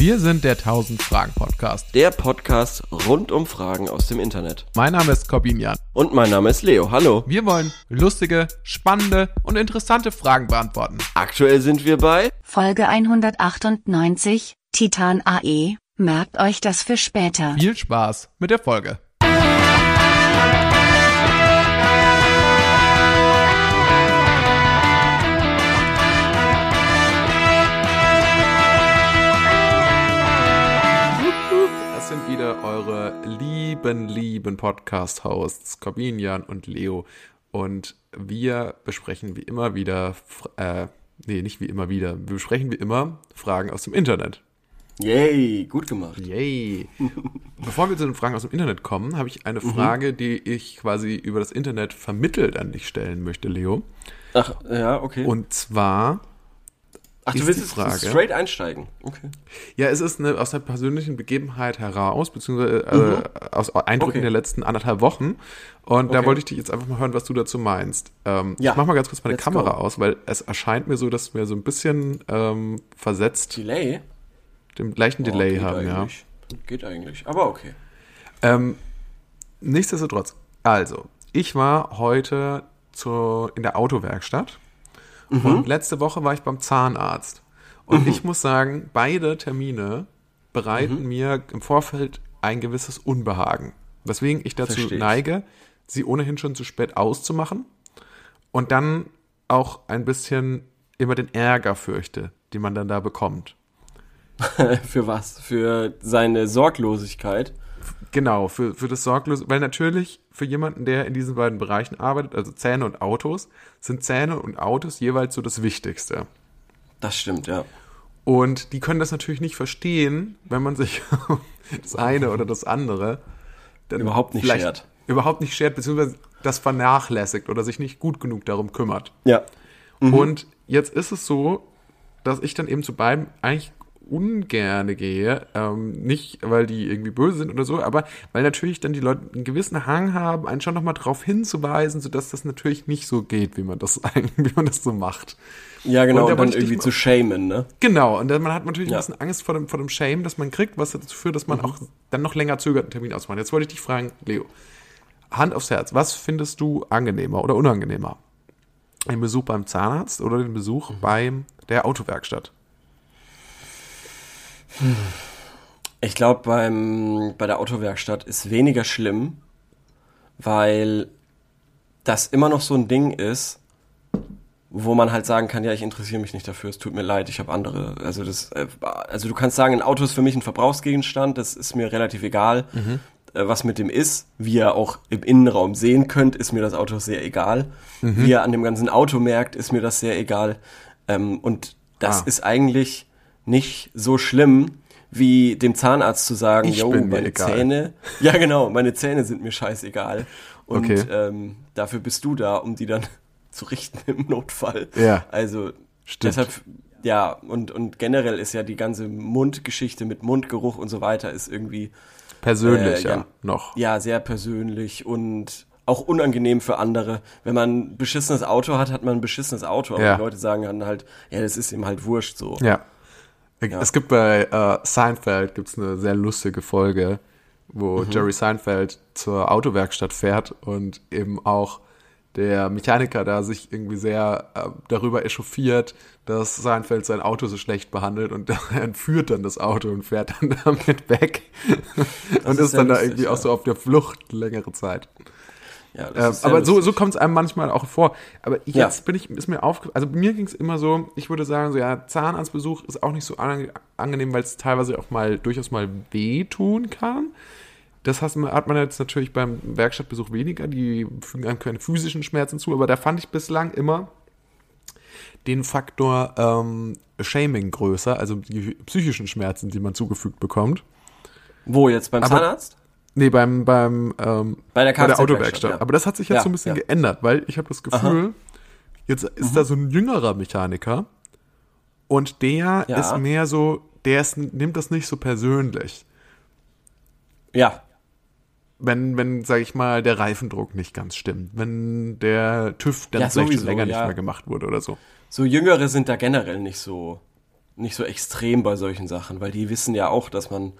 Wir sind der 1000 Fragen Podcast. Der Podcast rund um Fragen aus dem Internet. Mein Name ist Corbin Jan. Und mein Name ist Leo. Hallo. Wir wollen lustige, spannende und interessante Fragen beantworten. Aktuell sind wir bei Folge 198, Titan AE. Merkt euch das für später. Viel Spaß mit der Folge. Eure lieben, lieben Podcast-Hosts, Corbin, Jan und Leo. Und wir besprechen wie immer wieder, äh, nee, nicht wie immer wieder, wir besprechen wie immer Fragen aus dem Internet. Yay, gut gemacht. Yay. Bevor wir zu den Fragen aus dem Internet kommen, habe ich eine Frage, die ich quasi über das Internet vermittelt an dich stellen möchte, Leo. Ach, ja, okay. Und zwar, Ach, du willst Frage- straight einsteigen. Okay. ja, es ist eine, aus einer persönlichen Begebenheit heraus, beziehungsweise äh, aus Eindrücken Okay. der letzten anderthalb Wochen. Und da Okay. wollte ich dich jetzt einfach mal hören, was du dazu meinst. Ähm, Ja. Ich mach mal ganz kurz meine Let's Kamera go. aus, weil es erscheint mir so, dass wir so ein bisschen ähm, versetzt Delay? den gleichen Oh, Delay haben, ja. eigentlich. Geht eigentlich, aber okay. Ähm, nichtsdestotrotz, also, ich war heute zu, in der Autowerkstatt und letzte Woche war ich beim Zahnarzt. Und ich muss sagen, beide Termine bereiten mir im Vorfeld ein gewisses Unbehagen. Weswegen ich dazu Versteh ich. neige, sie ohnehin schon zu spät auszumachen und dann auch ein bisschen immer den Ärger fürchte, den man dann da bekommt. Für was? Für seine Sorglosigkeit. Genau, für, für das Sorglose, weil natürlich für jemanden, der in diesen beiden Bereichen arbeitet, also Zähne und Autos, sind Zähne und Autos jeweils so das Wichtigste. Das stimmt, ja. Und die können das natürlich nicht verstehen, wenn man sich das eine oder das andere dann Überhaupt nicht schert. Überhaupt nicht schert, beziehungsweise das vernachlässigt oder sich nicht gut genug darum kümmert. Ja. Und jetzt ist es so, dass ich dann eben zu beiden eigentlich ungerne gehe. Ähm, nicht, weil die irgendwie böse sind oder so, aber weil natürlich dann die Leute einen gewissen Hang haben, einen schon nochmal darauf hinzuweisen, sodass das natürlich nicht so geht, wie man das eigentlich, wie man das so macht. Ja, genau, Und und, dann irgendwie mal- zu shamen, ne? Genau, und dann, man hat natürlich Ja. ein bisschen Angst vor dem, vor dem Shame, das man kriegt, was dazu führt, dass Mhm. man auch dann noch länger zögert, einen Termin auszumachen. Jetzt wollte ich dich fragen, Leo, Hand aufs Herz, was findest du angenehmer oder unangenehmer? Den Besuch beim Zahnarzt oder den Besuch Mhm. beim der Autowerkstatt? Ich glaube, beim bei der Autowerkstatt ist weniger schlimm, weil das immer noch so ein Ding ist, wo man halt sagen kann, ja, ich interessiere mich nicht dafür, es tut mir leid, ich habe andere, also das, äh, also du kannst sagen, ein Auto ist für mich ein Verbrauchsgegenstand, das ist mir relativ egal, äh, was mit dem ist. Wie ihr auch im Innenraum sehen könnt, ist mir das Auto sehr egal. Wie ihr an dem ganzen Auto merkt, ist mir das sehr egal. Ähm, und das Ah. ist eigentlich nicht so schlimm, wie dem Zahnarzt zu sagen, Ich mir meine egal." Zähne, ja genau, meine Zähne sind mir scheißegal. Und Okay. ähm, dafür bist du da, um die dann zu richten im Notfall. Ja. Also Stimmt. deshalb, ja, und, und generell ist ja die ganze Mundgeschichte mit Mundgeruch und so weiter ist irgendwie Persönlicher Äh, ja. noch. ja sehr persönlich und auch unangenehm für andere. Wenn man ein beschissenes Auto hat, hat man ein beschissenes Auto. Aber Ja. die Leute sagen dann halt, ja, das ist ihm halt wurscht so. Ja. Es gibt bei äh, Seinfeld gibt's eine sehr lustige Folge, wo Mhm. Jerry Seinfeld zur Autowerkstatt fährt und eben auch der Mechaniker da sich irgendwie sehr äh, darüber echauffiert, dass Seinfeld sein Auto so schlecht behandelt und er entführt dann das Auto und fährt dann damit weg und ist ist, dann da lustig, irgendwie ja. auch so auf der Flucht längere Zeit. Ja, sehr aber so, so lustig. kommt es einem manchmal auch vor. Aber jetzt Ja. bin ich, ist mir aufgefallen, also mir ging es immer so, ich würde sagen, so ja, Zahnarztbesuch ist auch nicht so ange angenehm, weil es teilweise auch mal durchaus mal wehtun kann. Das hat man, hat man jetzt natürlich beim Werkstattbesuch weniger, die fügen einem keine physischen Schmerzen zu, aber da fand ich bislang immer den Faktor ähm, Shaming größer, also die psychischen Schmerzen, die man zugefügt bekommt. Wo jetzt beim Aber- Zahnarzt? Nee, beim, beim Bei ähm, der bei der Autowerkstatt. ja. Aber das hat sich jetzt Ja, so ein bisschen ja. geändert, weil ich habe das Gefühl, jetzt ist da so ein jüngerer Mechaniker und der ist mehr so, der ist, nimmt das nicht so persönlich. Ja, Wenn, wenn, sag ich mal, der Reifendruck nicht ganz stimmt, wenn der TÜV dann vielleicht schon länger nicht mehr gemacht wurde oder so. so Jüngere sind da generell nicht so nicht so extrem bei solchen Sachen, weil die wissen ja auch, dass man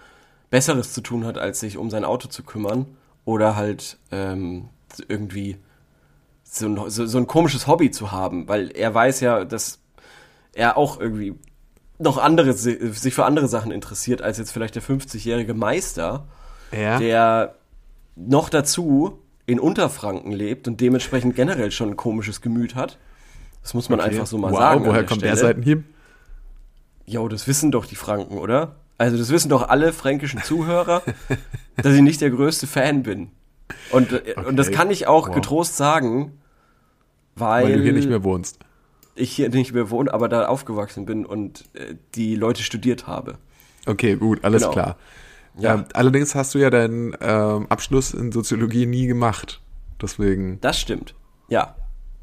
Besseres zu tun hat, als sich um sein Auto zu kümmern oder halt ähm, irgendwie so ein, so, so ein komisches Hobby zu haben, weil er weiß ja, dass er auch irgendwie noch andere, sich für andere Sachen interessiert, als jetzt vielleicht der 50-jährige Meister, Ja. der noch dazu in Unterfranken lebt und dementsprechend generell schon ein komisches Gemüt hat. Das muss man Okay. einfach so mal wow, sagen. Woher der kommt der Stelle. Seitenhieb? Jo, das wissen doch die Franken, oder? Also das wissen doch alle fränkischen Zuhörer, dass ich nicht der größte Fan bin. Und, äh, und das Okay. kann ich auch Wow. getrost sagen, weil, Weil du hier nicht mehr wohnst. ich hier nicht mehr wohne, aber da aufgewachsen bin und äh, die Leute studiert habe. Okay, gut, alles Genau. klar. Ja. Ähm, allerdings hast du ja deinen ähm, Abschluss in Soziologie nie gemacht. Deswegen Das stimmt. Ja,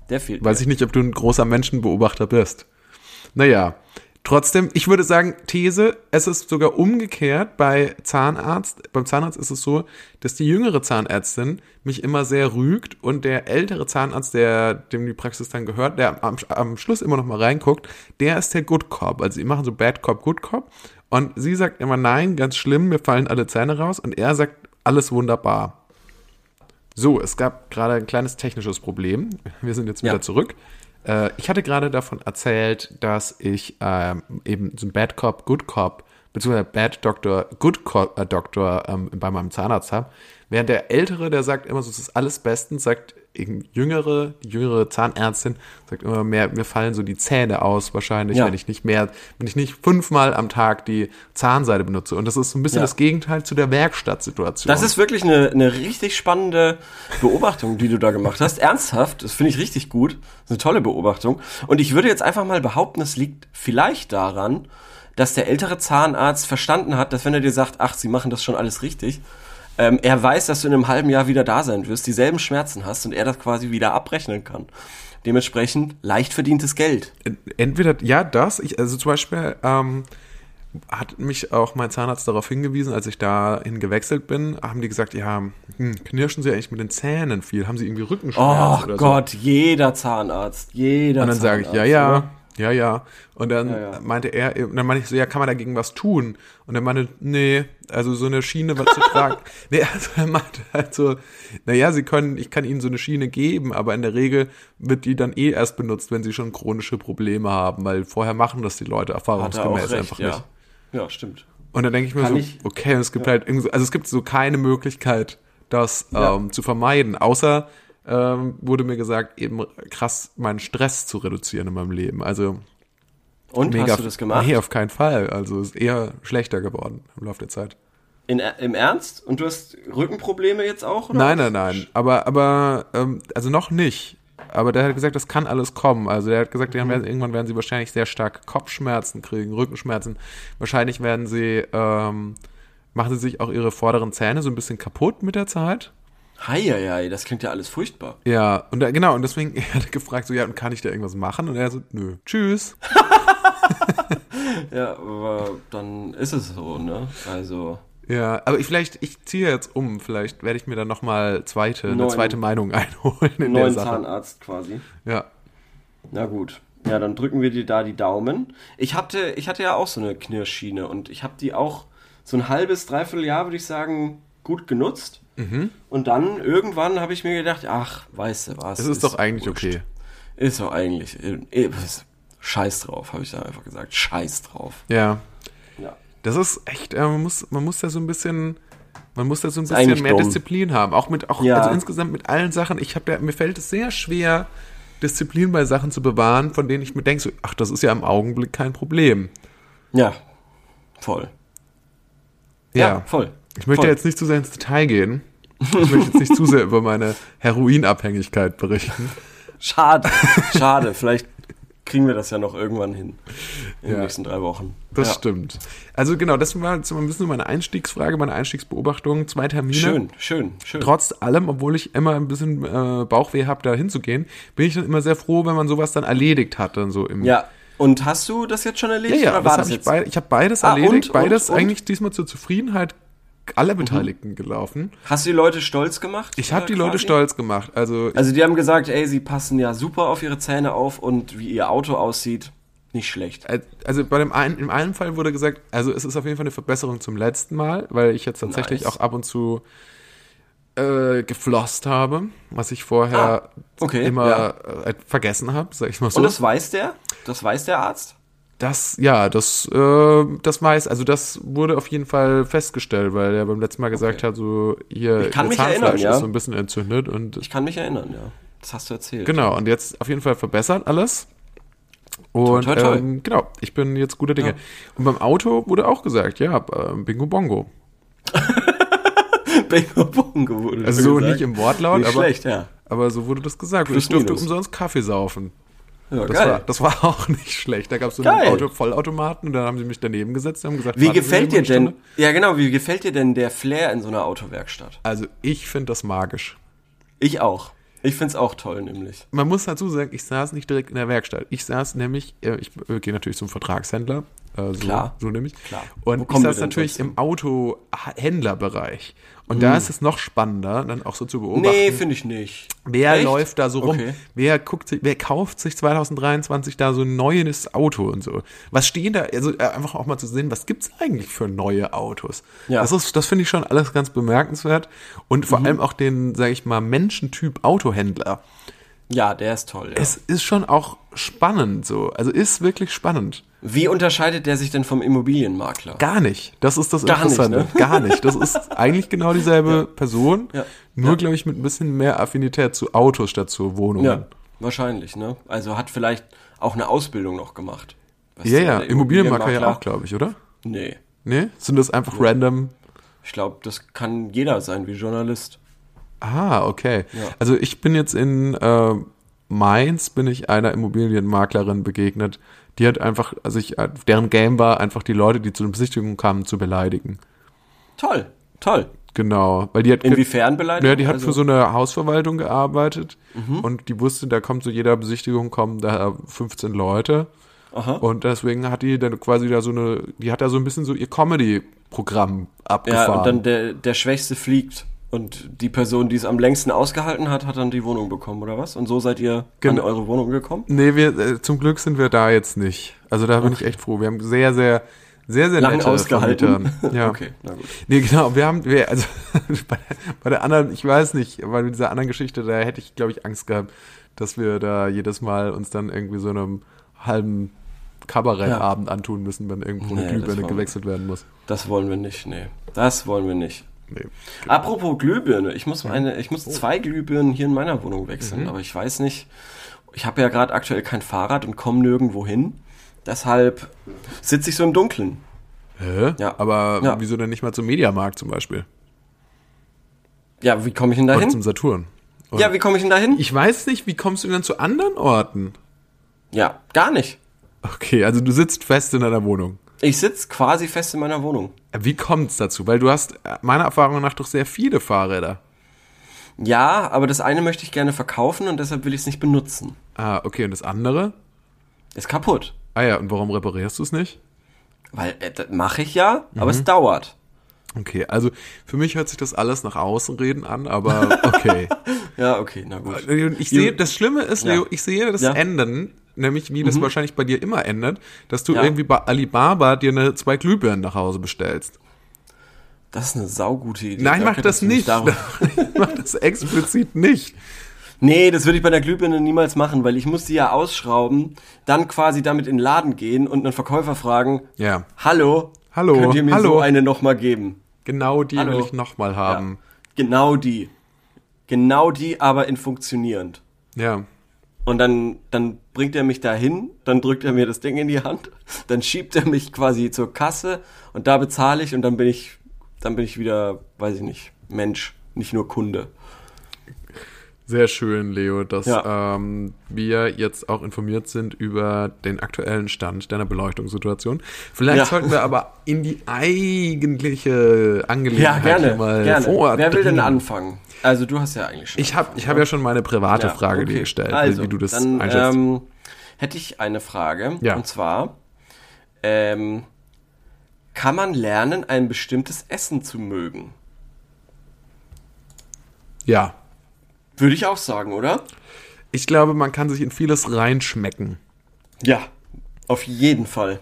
der fehlt weiß mir. ich nicht, ob du ein großer Menschenbeobachter bist. Naja, trotzdem, ich würde sagen, These, es ist sogar umgekehrt bei Zahnarzt. Beim Zahnarzt ist es so, dass die jüngere Zahnärztin mich immer sehr rügt und der ältere Zahnarzt, der dem die Praxis dann gehört, der am, am Schluss immer noch mal reinguckt, der ist der Good Cop. Also sie machen so Bad Cop, Good Cop. Und sie sagt immer, nein, ganz schlimm, mir fallen alle Zähne raus. Und er sagt, alles wunderbar. So, es gab gerade ein kleines technisches Problem. Wir sind jetzt wieder Ja. zurück. Äh, ich hatte gerade davon erzählt, dass ich ähm, eben so ein Bad Cop, Good Cop, beziehungsweise Bad Doctor, Good Cop, äh, Doktor ähm, bei meinem Zahnarzt habe. Während der Ältere, der sagt immer so, es ist alles bestens, sagt jüngere, die jüngere Zahnärztin sagt immer mehr, mir fallen so die Zähne aus wahrscheinlich, Ja. wenn ich nicht mehr, wenn ich nicht fünfmal am Tag die Zahnseide benutze. Und das ist so ein bisschen Ja. das Gegenteil zu der Werkstattsituation. Das ist wirklich eine, eine richtig spannende Beobachtung, die du da gemacht hast. Ernsthaft, das finde ich richtig gut. Das ist eine tolle Beobachtung. Und ich würde jetzt einfach mal behaupten, es liegt vielleicht daran, dass der ältere Zahnarzt verstanden hat, dass wenn er dir sagt, ach, sie machen das schon alles richtig, ähm, er weiß, dass du in einem halben Jahr wieder da sein wirst, dieselben Schmerzen hast und er das quasi wieder abrechnen kann. Dementsprechend leicht verdientes Geld. Entweder, ja, das, ich, also zum Beispiel, ähm, hat mich auch mein Zahnarzt darauf hingewiesen, als ich dahin gewechselt bin, haben die gesagt, ja, hm, knirschen Sie eigentlich mit den Zähnen viel? Haben Sie irgendwie Rückenschmerzen Oh Gott, jeder Zahnarzt, jeder so? Und dann sage ich, Zahnarzt, ja, ja, oder? Ja, ja. Und dann Ja, ja. meinte er, und dann meinte ich so, ja, kann man dagegen was tun? Und er meinte, nee, also so eine Schiene was zu tragen. nee, also er meinte halt so, naja, Sie können, ich kann Ihnen so eine Schiene geben, aber in der Regel wird die dann eh erst benutzt, wenn Sie schon chronische Probleme haben, weil vorher machen das die Leute er erfahrungsgemäß recht, einfach ja. nicht. Ja, stimmt. Und dann denke ich mir Kann so, ich- okay, es gibt halt irgendwie, so- also es gibt so keine Möglichkeit, das ähm, zu vermeiden, außer ähm, wurde mir gesagt, eben krass meinen Stress zu reduzieren in meinem Leben. Also Und mega. hast du das gemacht? Nee, auf keinen Fall. Also ist eher schlechter geworden im Laufe der Zeit. In, Im Ernst? Und du hast Rückenprobleme jetzt auch? Oder? Nein, nein, nein. Aber, aber, ähm, also noch nicht. Aber der hat gesagt, das kann alles kommen. Also der hat gesagt, Mhm. werden, irgendwann werden sie wahrscheinlich sehr stark Kopfschmerzen kriegen, Rückenschmerzen. Wahrscheinlich werden sie, ähm, machen sie sich auch ihre vorderen Zähne so ein bisschen kaputt mit der Zeit. Heieiei, das klingt ja alles furchtbar. Ja, und da, genau, und deswegen er hat gefragt, so, ja, und kann ich da irgendwas machen? Und er so, nö, tschüss. Ja, aber dann ist es so, ne? Also, Ja, aber ich vielleicht, ich ziehe jetzt um, vielleicht werde ich mir dann nochmal zweite, eine zweite Meinung einholen in der neuen Sache. Zahnarzt quasi. Ja. Na gut. Ja, dann drücken wir dir da die Daumen. Ich hatte, ich hatte ja auch so eine Knirschschiene und ich habe die auch so ein halbes, dreiviertel Jahr, würde ich sagen, gut genutzt. Mhm. Und dann irgendwann habe ich mir gedacht, ach, weißt du was. Das ist, doch eigentlich wurscht. okay. Ist doch eigentlich. äh, äh, Scheiß drauf, habe ich da einfach gesagt. Scheiß drauf. Ja. Ja. Das ist echt, äh, man muss, man muss da so ein bisschen, man muss da so ein bisschen mehr dumm. Disziplin haben. Auch mit, auch, Ja. also insgesamt mit allen Sachen. Ich habe ja, mir fällt es sehr schwer, Disziplin bei Sachen zu bewahren, von denen ich mir denke, so, ach, das ist ja im Augenblick kein Problem. Ja. Voll. Ja. voll. Ich möchte voll. jetzt nicht zu sehr ins Detail gehen. Ich möchte jetzt nicht zu sehr über meine Heroinabhängigkeit berichten. Schade. Schade. Vielleicht kriegen wir das ja noch irgendwann hin. In den Ja. nächsten drei Wochen. Das ja. stimmt. Also genau, das war jetzt ein bisschen meine Einstiegsfrage, meine Einstiegsbeobachtung. Zwei Termine. Schön, schön, schön. Trotz allem, obwohl ich immer ein bisschen äh, Bauchweh habe, da hinzugehen, bin ich dann immer sehr froh, wenn man sowas dann erledigt hat. Dann so im Ja. Und hast du das jetzt schon ja, erledigt? ja oder das war das ich, jetzt? beid, ich habe beides Ah, erledigt. und, beides und, und? eigentlich diesmal zur Zufriedenheit aller Beteiligten gelaufen. Hast du die Leute stolz gemacht? Ich habe die Leute quasi? stolz gemacht. Also Also die haben gesagt, ey, sie passen ja super auf ihre Zähne auf und wie ihr Auto aussieht, nicht schlecht. Äh, Also bei dem einen, im einen Fall wurde gesagt, also es ist auf jeden Fall eine Verbesserung zum letzten Mal, weil ich jetzt tatsächlich Nice. auch ab und zu äh, geflosst habe, was ich vorher Ah, okay, immer ja. äh, vergessen habe, sag ich mal so. Und das weiß der? Das weiß der Arzt? Das, ja, das, äh, das weiß, also das wurde auf jeden Fall festgestellt, weil er beim letzten Mal gesagt Okay. hat, so hier, Ich kann mich erinnern, ja. ist so ein bisschen entzündet und Ich kann mich erinnern, ja. Das hast du erzählt. genau, und jetzt auf jeden Fall verbessert alles. Und Toi, toi, toi. Ähm, genau, ich bin jetzt guter Dinge. Ja. Und beim Auto wurde auch gesagt, ja, äh, Bingo Bongo. Bingo Bongo wurde Also so gesagt. nicht im Wortlaut, Nicht aber, schlecht, ja. aber so wurde das gesagt. Plus, ich durfte minus. umsonst Kaffee saufen. Ja Das geil. war, das war auch nicht schlecht. Da gab es so einen. Auto Vollautomaten und dann haben sie mich daneben gesetzt und haben gesagt, wie gefällt dir denn, ja genau, wie gefällt dir denn der Flair in so einer Autowerkstatt? Also ich finde das magisch. Ich auch. Ich find's auch toll, nämlich. Man muss dazu sagen, ich saß nicht direkt in der Werkstatt. Ich saß nämlich, äh, ich gehe natürlich zum Vertragshändler. Äh, so, Klar. So nämlich. Klar. Und ich saß denn natürlich im Autohändlerbereich. Und da ist es noch spannender, dann auch so zu beobachten. Nee, finde ich nicht. Wer Echt? läuft da so rum? Okay. Wer guckt sich, wer kauft sich 2023 da so ein neues Auto und so? Was stehen da? Also äh, einfach auch mal zu sehen, was gibt's eigentlich für neue Autos? Ja. Das ist, das finde ich schon alles ganz bemerkenswert und Mhm. vor allem auch den, sage ich mal, Menschentyp Autohändler. Ja, der ist toll. Ja. Es ist schon auch spannend so. Also ist wirklich spannend. Wie unterscheidet der sich denn vom Immobilienmakler? Gar nicht. Das ist das Gar nicht, Interessante. ne? Gar nicht. Das ist eigentlich genau dieselbe Person. Ja. Nur, Ja. glaube ich, mit ein bisschen mehr Affinität zu Autos statt zu Wohnungen. Ja, wahrscheinlich, ne? Also hat vielleicht auch eine Ausbildung noch gemacht. Weißt Ja, ja, Immobilienmakler ja auch, glaube ich, oder? Nee. Nee? Sind das einfach random? Ich glaube, das kann jeder sein wie Journalist. Ah, okay. Ja. Also ich bin jetzt in äh, Mainz, bin ich einer Immobilienmaklerin begegnet. Die hat einfach, also ich, äh, deren Game war einfach die Leute, die zu den Besichtigungen kamen, zu beleidigen. Toll, toll. Genau, weil die hat Inwiefern beleidigt? Ja, die hat Also- für so eine Hausverwaltung gearbeitet Mhm. und die wusste, da kommt zu jeder Besichtigung kommen da 15 Leute Aha. und deswegen hat die dann quasi da so eine, die hat da so ein bisschen so ihr Comedy-Programm abgefahren. Ja, und dann der, der Schwächste fliegt. Und die Person, die es am längsten ausgehalten hat, hat dann die Wohnung bekommen, oder was? Und so seid ihr Genau. an eure Wohnung gekommen? Nee, wir, äh, zum Glück sind wir da jetzt nicht. Also da bin ich echt froh. Wir haben sehr, sehr, sehr, sehr Lang nette ausgehalten. Vermieter. Ja. Okay, na gut. Nee, genau, wir haben, wir, also bei, bei der anderen, ich weiß nicht, bei dieser anderen Geschichte, da hätte ich, glaube ich, Angst gehabt, dass wir da jedes Mal uns dann irgendwie so einem halben Kabarettabend antun müssen, wenn irgendwo eine Nee, das Glühbirne gewechselt werden muss. Das wollen wir nicht, nee. Das wollen wir nicht. Nee. Apropos Glühbirne, ich muss eine, ich muss zwei Glühbirnen hier in meiner Wohnung wechseln, Mhm. aber ich weiß nicht. Ich habe ja gerade aktuell kein Fahrrad und komme nirgendwo hin. Deshalb sitze ich so im Dunkeln. Hä? Ja. Aber Ja. wieso denn nicht mal zum Mediamarkt zum Beispiel? Ja, wie komme ich denn da Oder hin? zum Saturn? Oder- Ja, wie komme ich denn da hin? ich weiß nicht, wie kommst du denn zu anderen Orten? Ja, gar nicht. Okay, also du sitzt fest in deiner Wohnung. Ich sitze quasi fest in meiner Wohnung. Wie kommt's dazu? Weil du hast meiner Erfahrung nach doch sehr viele Fahrräder. Ja, aber das eine möchte ich gerne verkaufen und deshalb will ich es nicht benutzen. Ah, okay, und das andere? Ist kaputt. Ah ja, und warum reparierst du es nicht? Weil äh, das mache ich ja, aber Mhm. es dauert. Okay, also für mich hört sich das alles nach Außenreden an, aber okay. Ja, okay, na gut. ich sehe, das Schlimme ist, Ja. Leo, ich sehe das Ja. Mhm. Nämlich wie das wahrscheinlich bei dir immer endet, dass du Ja. irgendwie bei Alibaba dir eine zwei Glühbirnen nach Hause bestellst. Das ist eine saugute Idee. Nein, mach Danke, das nicht. darüber- mach das explizit nicht. Nee, das würde ich bei der Glühbirne niemals machen, weil ich muss die ja ausschrauben, dann quasi damit in den Laden gehen und einen Verkäufer fragen, Ja, hallo, Hallo, könnt ihr mir hallo. so eine nochmal geben? genau die Hallo. will ich nochmal haben. Genau die. Genau die, aber in funktionierend. Ja. Und dann, dann bringt er mich dahin, dann drückt er mir das Ding in die Hand, dann schiebt er mich quasi zur Kasse und da bezahle ich und dann bin ich, dann bin ich wieder, weiß ich nicht, Mensch, nicht nur Kunde. Sehr schön, Leo, dass Ja. ähm, wir jetzt auch informiert sind über den aktuellen Stand deiner Beleuchtungssituation. Vielleicht Ja. sollten wir aber in die eigentliche Ja, Angelegenheit gerne, hier mal gerne. vordringen. Wer will denn anfangen? Also du hast ja eigentlich schon. Ich habe ich hab ja schon meine private Ja, Frage okay. dir gestellt, also, wie du das dann, einschätzt. Ähm, hätte ich eine Frage. Ja. Und zwar, ähm, kann man lernen, ein bestimmtes Essen zu mögen? ja. Würde ich auch sagen, oder? Ich glaube, man kann sich in vieles reinschmecken. Ja. Auf jeden Fall.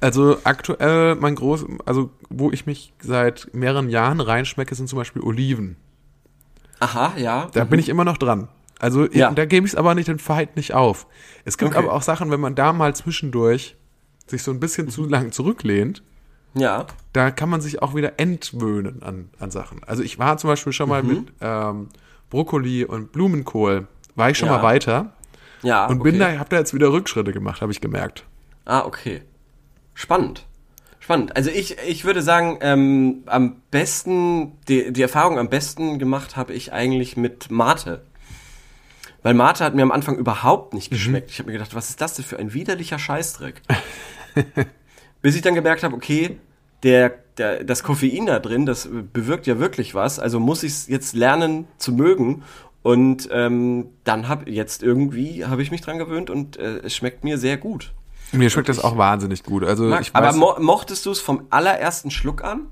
Also aktuell mein groß, also wo ich mich seit mehreren Jahren reinschmecke, sind zum Beispiel Oliven. Aha, ja. Da bin ich immer noch dran. Also Ja. da gebe ich es aber nicht den Fight nicht auf. Es gibt Okay. aber auch Sachen, wenn man da mal zwischendurch sich so ein bisschen zu lang zurücklehnt, Ja. da kann man sich auch wieder entwöhnen an, an Sachen. Also ich war zum Beispiel schon mal Mhm. mit ähm, Brokkoli und Blumenkohl, war ich schon Ja. mal weiter Ja. und okay. bin da, hab da jetzt wieder Rückschritte gemacht, habe ich gemerkt. Ah, okay. Spannend. Spannend. Also ich, ich würde sagen, ähm, am besten, die, die Erfahrung am besten gemacht habe ich eigentlich mit Mate. Weil Mate hat mir am Anfang überhaupt nicht geschmeckt. Ich habe mir gedacht, was ist das denn für ein widerlicher Scheißdreck? Bis ich dann gemerkt habe, okay, der, der, das Koffein da drin, das bewirkt ja wirklich was. Also muss ich es jetzt lernen zu mögen. Und ähm, dann habe jetzt irgendwie habe ich mich dran gewöhnt und äh, es schmeckt mir sehr gut. Mir schmeckt das auch wahnsinnig gut. Also Mag- ich aber weiß, mo mochtest du es vom allerersten Schluck an?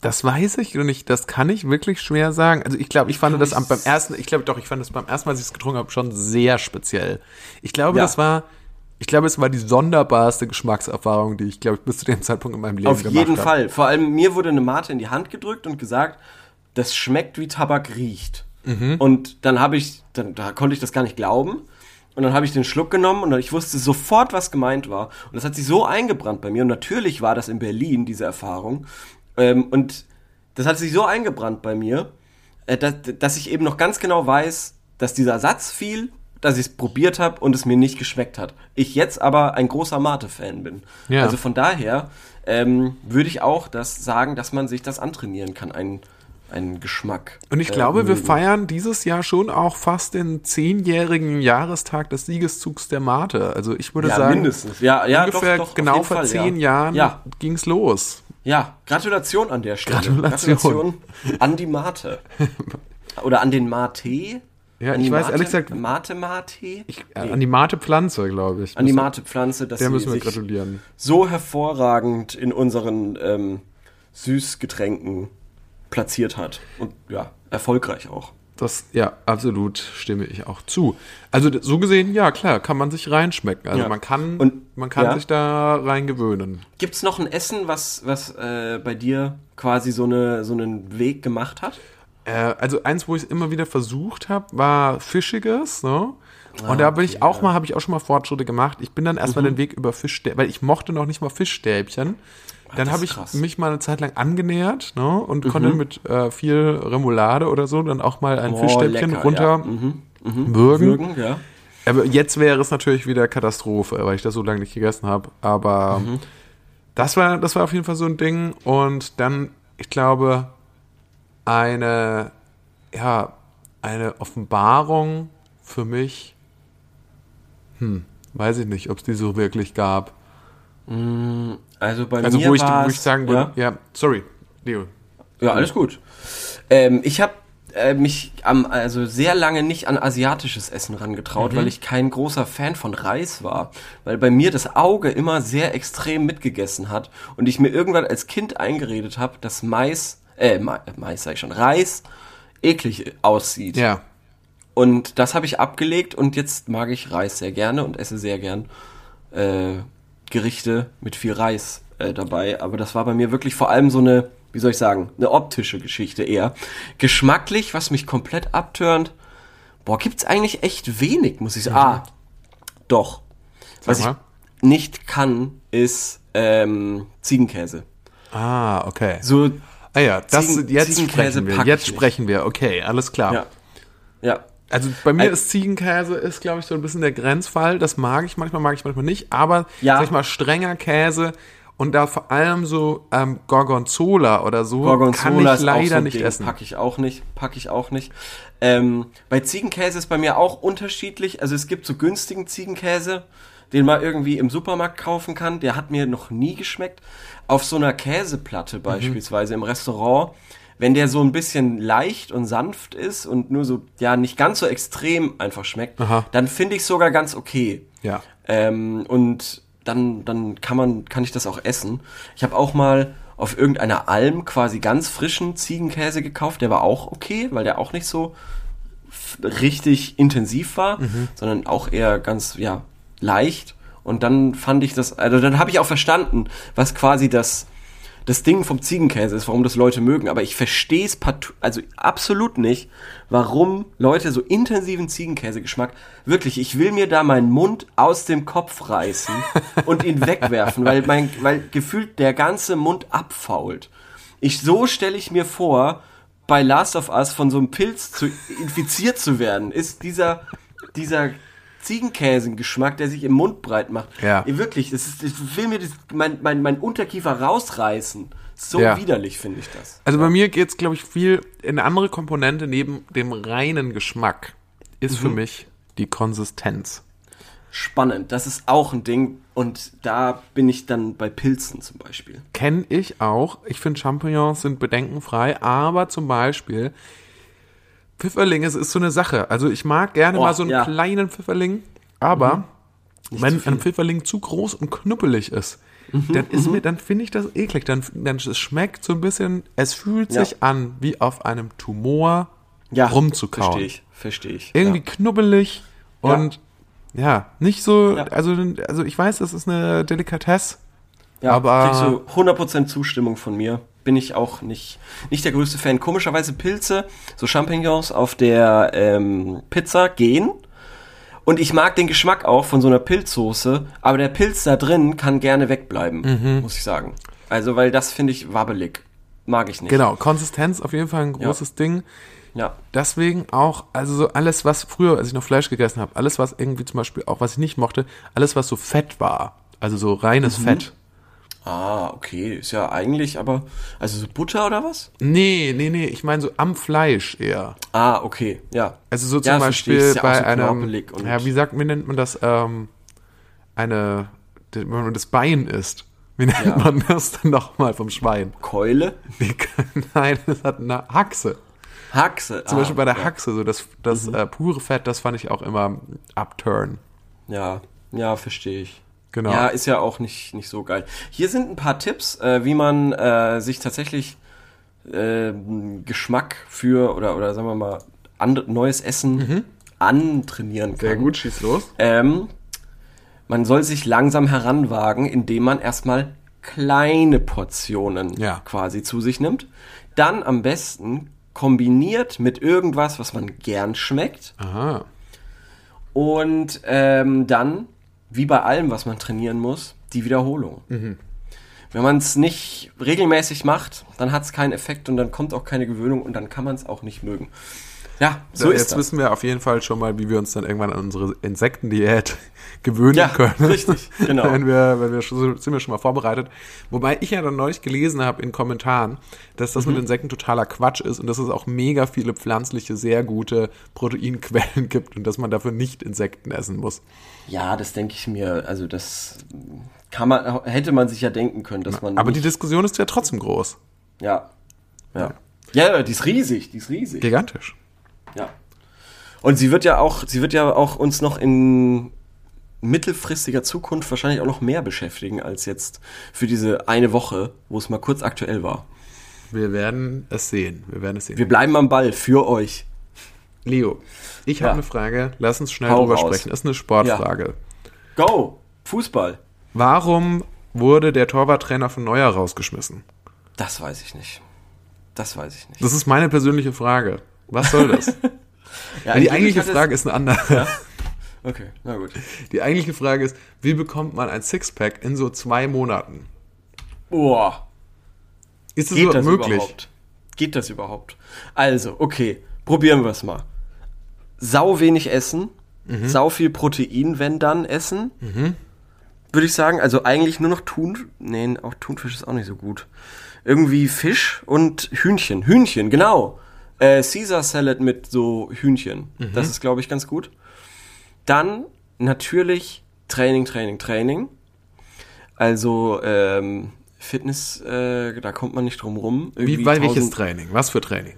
das weiß ich nicht, das kann ich wirklich schwer sagen. Also ich glaube, ich fand das am, beim ersten, ich glaube doch, ich fand das beim ersten Mal, als ich es getrunken habe, schon sehr speziell. Ich glaube, Ja. das war, ich glaube, es war die sonderbarste Geschmackserfahrung, die ich, glaube ich, bis zu dem Zeitpunkt in meinem Leben Auf gemacht jeden habe. Fall. Vor allem mir wurde eine Mate in die Hand gedrückt und gesagt, das schmeckt wie Tabak riecht. Mhm. Und dann habe ich, dann da konnte ich das gar nicht glauben. Und dann habe ich den Schluck genommen und ich wusste sofort, was gemeint war. Und das hat sich so eingebrannt bei mir. Und natürlich war das in Berlin, diese Erfahrung. Ähm, und das hat sich so eingebrannt bei mir, äh, dass, dass ich eben noch ganz genau weiß, dass dieser Satz fiel, dass ich es probiert habe und es mir nicht geschmeckt hat. Ich jetzt aber ein großer Mate-Fan bin. Ja. Also von daher ähm, würde ich auch das sagen, dass man sich das antrainieren kann, einen, einen Geschmack. Und ich äh, glaube, wir mögen. feiern dieses Jahr schon auch fast den zehnjährigen Jahrestag des Siegeszugs der Mate. Also ich würde ja, sagen, mindestens. Ja, ja, ungefähr doch, doch, genau vor Fall, zehn ja. Jahren Ja, ging's los. ja, Gratulation an der Stelle. Gratulation. Gratulation an die Mate. Oder an den Mate. Ja, an ich weiß Mate? ehrlich gesagt- Mate Mate? Ich, äh, An die Mate-Pflanze, glaube ich. An die Müssen- Mate-Pflanze, dass Der müssen wir sich gratulieren. so hervorragend in unseren ähm, Süßgetränken platziert hat. Und ja, erfolgreich auch. Das, ja, absolut stimme ich auch zu. Also so gesehen, ja, klar, kann man sich reinschmecken. Also Ja. man kann, Und- man kann ja. sich da rein gewöhnen. Gibt's noch ein Essen, was, was äh, bei dir quasi so, eine, so einen Weg gemacht hat? Äh, also eins, wo ich es immer wieder versucht habe, war Fischiges, ne? Ah, Und da bin ich auch mal, habe ich auch schon mal Fortschritte gemacht. Ich bin dann erstmal Mhm. den Weg über Fischstäbchen, weil ich mochte noch nicht mal Fischstäbchen. Dann das habe ich krass. mich mal eine Zeit lang angenähert ne, und Mhm. konnte mit äh, viel Remoulade oder so dann auch mal ein Oh, Fischstäbchen lecker, runter ja. Mhm, würgen. Würgen, ja. Aber jetzt wäre es natürlich wieder Katastrophe, weil ich das so lange nicht gegessen habe. Aber Mhm. das war, das war auf jeden Fall so ein Ding. Und dann, ich glaube, eine, ja, eine Offenbarung für mich. Hm, weiß ich nicht, ob es die so wirklich gab. Also bei Also mir wo ich, wo ich sagen würde, ja, ja, sorry, Leo. ja alles gut. Ähm, ich habe äh, mich am, also sehr lange nicht an asiatisches Essen rangetraut, weil ich kein großer Fan von Reis war. Weil bei mir das Auge immer sehr extrem mitgegessen hat und ich mir irgendwann als Kind eingeredet habe, dass Mais, äh, Ma Mais sag ich schon, Reis eklig aussieht. Ja, Und das habe ich abgelegt und jetzt mag ich Reis sehr gerne und esse sehr gern äh, Gerichte mit viel Reis äh, dabei. Aber das war bei mir wirklich vor allem so eine, wie soll ich sagen, eine optische Geschichte eher. Geschmacklich, was mich komplett abturnt, boah, gibt's eigentlich echt wenig, muss ich sagen. Ah, doch. Was ich mal. nicht kann, ist ähm, Ziegenkäse. ah, okay. So, Ah ja, das, Ziegen- jetzt Ziegenkäse sprechen wir, jetzt ich nicht. sprechen wir, okay, alles klar. ja. Ja, Also bei mir Ein- ist Ziegenkäse ist, glaube ich, so ein bisschen der Grenzfall. Das mag ich manchmal, mag ich manchmal nicht. Aber Ja. sag ich mal, strenger Käse und da vor allem so ähm, Gorgonzola oder so kann ich so leider ein nicht Ding. essen. Pack ich auch nicht, pack ich auch nicht. Ähm, bei Ziegenkäse ist bei mir auch unterschiedlich. Also es gibt so günstigen Ziegenkäse, den man irgendwie im Supermarkt kaufen kann. Der hat mir noch nie geschmeckt. Auf so einer Mhm. Käseplatte beispielsweise im Restaurant, wenn der so ein bisschen leicht und sanft ist und nur so, ja, nicht ganz so extrem einfach schmeckt, Aha. dann finde ich sogar ganz okay. Ja. Ähm, und dann, dann kann man, kann ich das auch essen. Ich habe auch mal auf irgendeiner Alm quasi ganz frischen Ziegenkäse gekauft. Der war auch okay, weil der auch nicht so richtig intensiv war, sondern auch eher ganz, ja, leicht. Und dann fand ich das, also dann habe ich auch verstanden, was quasi das, das Ding vom Ziegenkäse ist, warum das Leute mögen. Aber ich verstehe es also absolut nicht, warum Leute so intensiven Ziegenkäsegeschmack, wirklich, ich will mir da meinen Mund aus dem Kopf reißen und ihn wegwerfen, weil mein, weil gefühlt der ganze Mund abfault. Ich, so stelle ich mir vor, bei Last of Us von so einem Pilz zu, infiziert zu werden, ist dieser, dieser Ziegenkäsengeschmack, der sich im Mund breit macht. Ja. Ey, wirklich, das ist, ich will mir das, mein, mein, mein Unterkiefer rausreißen. So Ja. widerlich finde ich das. Also bei mir geht's, glaube ich, viel in eine andere Komponente neben dem reinen Geschmack ist Mhm. für mich die Konsistenz. Spannend, das ist auch ein Ding. Und da bin ich dann bei Pilzen zum Beispiel. Kenne ich auch. Ich finde Champignons sind bedenkenfrei, aber zum Beispiel Pfifferlinge, es ist so eine Sache. Also ich mag gerne Oh, mal so einen ja. kleinen Pfifferling, aber wenn zu viel. ein Pfifferling zu groß und knuppelig ist, Mhm, dann ist mir, dann finde ich das eklig. Dann, dann es schmeckt so ein bisschen, es fühlt Ja. sich an, wie auf einem Tumor Ja, rumzukauen. Verstehe ich, verstehe ich. Irgendwie knubbelig Ja. und ja, nicht so, also, also ich weiß, das ist eine Delikatesse, Ja, aber- kriegst du 100% Zustimmung von mir. Bin ich auch nicht, nicht der größte Fan. Komischerweise Pilze, so Champignons auf der ähm, Pizza gehen. Und ich mag den Geschmack auch von so einer Pilzsoße, aber der Pilz da drin kann gerne wegbleiben, Mhm. muss ich sagen. Also, weil das finde ich wabbelig. Mag ich nicht. genau, Konsistenz auf jeden Fall ein großes Ding. Ja. Deswegen auch, also so alles, was früher, als ich noch Fleisch gegessen habe, alles, was irgendwie zum Beispiel auch, was ich nicht mochte, alles, was so Fett war, also so reines Mhm. Fett. Ah, okay. Ist ja eigentlich, aber. Also so Butter oder was? Nee, nee, nee, ich meine so am Fleisch eher. Ah, okay. Ja. Also so zum Ja, Beispiel ja bei so einem, ja, wie sagt, wie nennt man das, ähm, eine, wenn man das Bein isst. Wie nennt Ja. man das dann nochmal vom Schwein? Keule? Nein, das hat eine Haxe. Haxe. Zum ah, Beispiel bei der ja. Haxe, so das, das Mhm. äh, pure Fett, das fand ich auch immer upturn. Ja, ja, verstehe ich. Genau. Ja, ist ja auch nicht, nicht so geil. Hier sind ein paar Tipps, äh, wie man äh, sich tatsächlich äh, Geschmack für oder oder sagen wir mal and, neues Essen antrainieren kann. schieß los. Ähm, man soll sich langsam heranwagen, indem man erstmal kleine Portionen Ja. quasi zu sich nimmt. Dann am besten kombiniert mit irgendwas, was man gern schmeckt. Aha. Und ähm, dann, wie bei allem, was man trainieren muss, die Wiederholung. Wenn man es nicht regelmäßig macht, dann hat es keinen Effekt und dann kommt auch keine Gewöhnung und dann kann man es auch nicht mögen. Ja, so So, ist jetzt das. wissen wir auf jeden Fall schon mal, wie wir uns dann irgendwann an unsere Insektendiät gewöhnen Ja, können. richtig, genau. wenn wir, wenn wir schon, sind wir schon mal vorbereitet. Wobei ich ja dann neulich gelesen habe in Kommentaren, dass das Mhm. mit Insekten totaler Quatsch ist und dass es auch mega viele pflanzliche, sehr gute Proteinquellen gibt und dass man dafür nicht Insekten essen muss. Ja, das denke ich mir. Also das kann man, hätte man sich ja denken können, dass man. Aber die Diskussion ist ja trotzdem groß. ja, ja, ja, die ist riesig, die ist riesig. Gigantisch. Ja. Und sie wird ja auch, sie wird ja auch uns noch in mittelfristiger Zukunft wahrscheinlich auch noch mehr beschäftigen als jetzt für diese eine Woche, wo es mal kurz aktuell war. Wir werden es sehen. Wir werden es sehen. Wir bleiben am Ball für euch. Leo, ich Ja. habe eine Frage. Lass uns schnell Hau drüber raus. sprechen. Ist eine Sportfrage. Go! Fußball. Warum wurde der Torwarttrainer von Neuer rausgeschmissen? Das weiß ich nicht. Das weiß ich nicht. Das ist meine persönliche Frage. Was soll das? Ja, die eigentliche Frage ist eine andere. Okay, na gut. Die eigentliche Frage ist, wie bekommt man ein Sixpack in so zwei Monaten? Boah. Ist es Geht so das möglich? überhaupt? Geht das überhaupt? Also, okay, probieren wir es mal. Sau wenig essen, Mhm. sau viel Protein, wenn dann essen. Würde ich sagen, also eigentlich nur noch Thun, nee, auch Thunfisch ist auch nicht so gut. Irgendwie Fisch und Hühnchen. Hühnchen, genau. Äh, Caesar Salad mit so Hühnchen. Mhm. Das ist, glaube ich, ganz gut. Dann natürlich Training, Training, Training. Also ähm, Fitness, äh, da kommt man nicht drum rum. Wie, weil welches 1000 Training? Was für Training?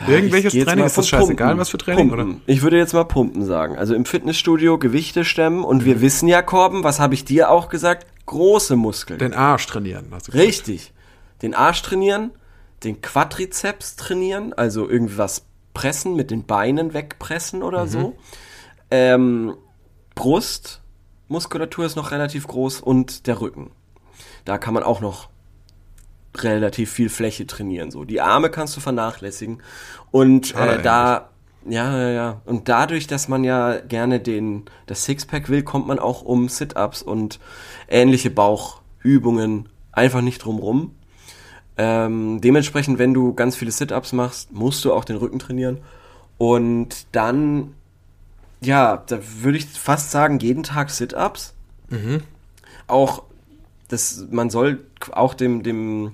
Ja, Irgendwelches Training? Ist das scheißegal, Pumpen. was für Training, Pumpen. oder? Ich würde jetzt mal Pumpen sagen. Also im Fitnessstudio Gewichte stemmen und Mhm. wir wissen ja, Korben, was habe ich dir auch gesagt? Große Muskeln. Den Arsch trainieren. Hast du gesagt. Richtig. Den Arsch trainieren, den Quadrizeps trainieren, also irgendwas pressen, mit den Beinen wegpressen oder Mhm. so. Ähm, Brust Muskulatur ist noch relativ groß und der Rücken. Da kann man auch noch relativ viel Fläche trainieren. So, die Arme kannst du vernachlässigen. Und Ah, äh, da, ja, ja, ja. Und dadurch, dass man ja gerne den, das Sixpack will, kommt man auch um Sit-Ups und ähnliche Bauchübungen einfach nicht drum rum. Ähm, dementsprechend, wenn du ganz viele Sit-Ups machst, musst du auch den Rücken trainieren. Und dann, ja, da würde ich fast sagen, jeden Tag Sit-Ups. Auch, das, man soll auch dem, dem,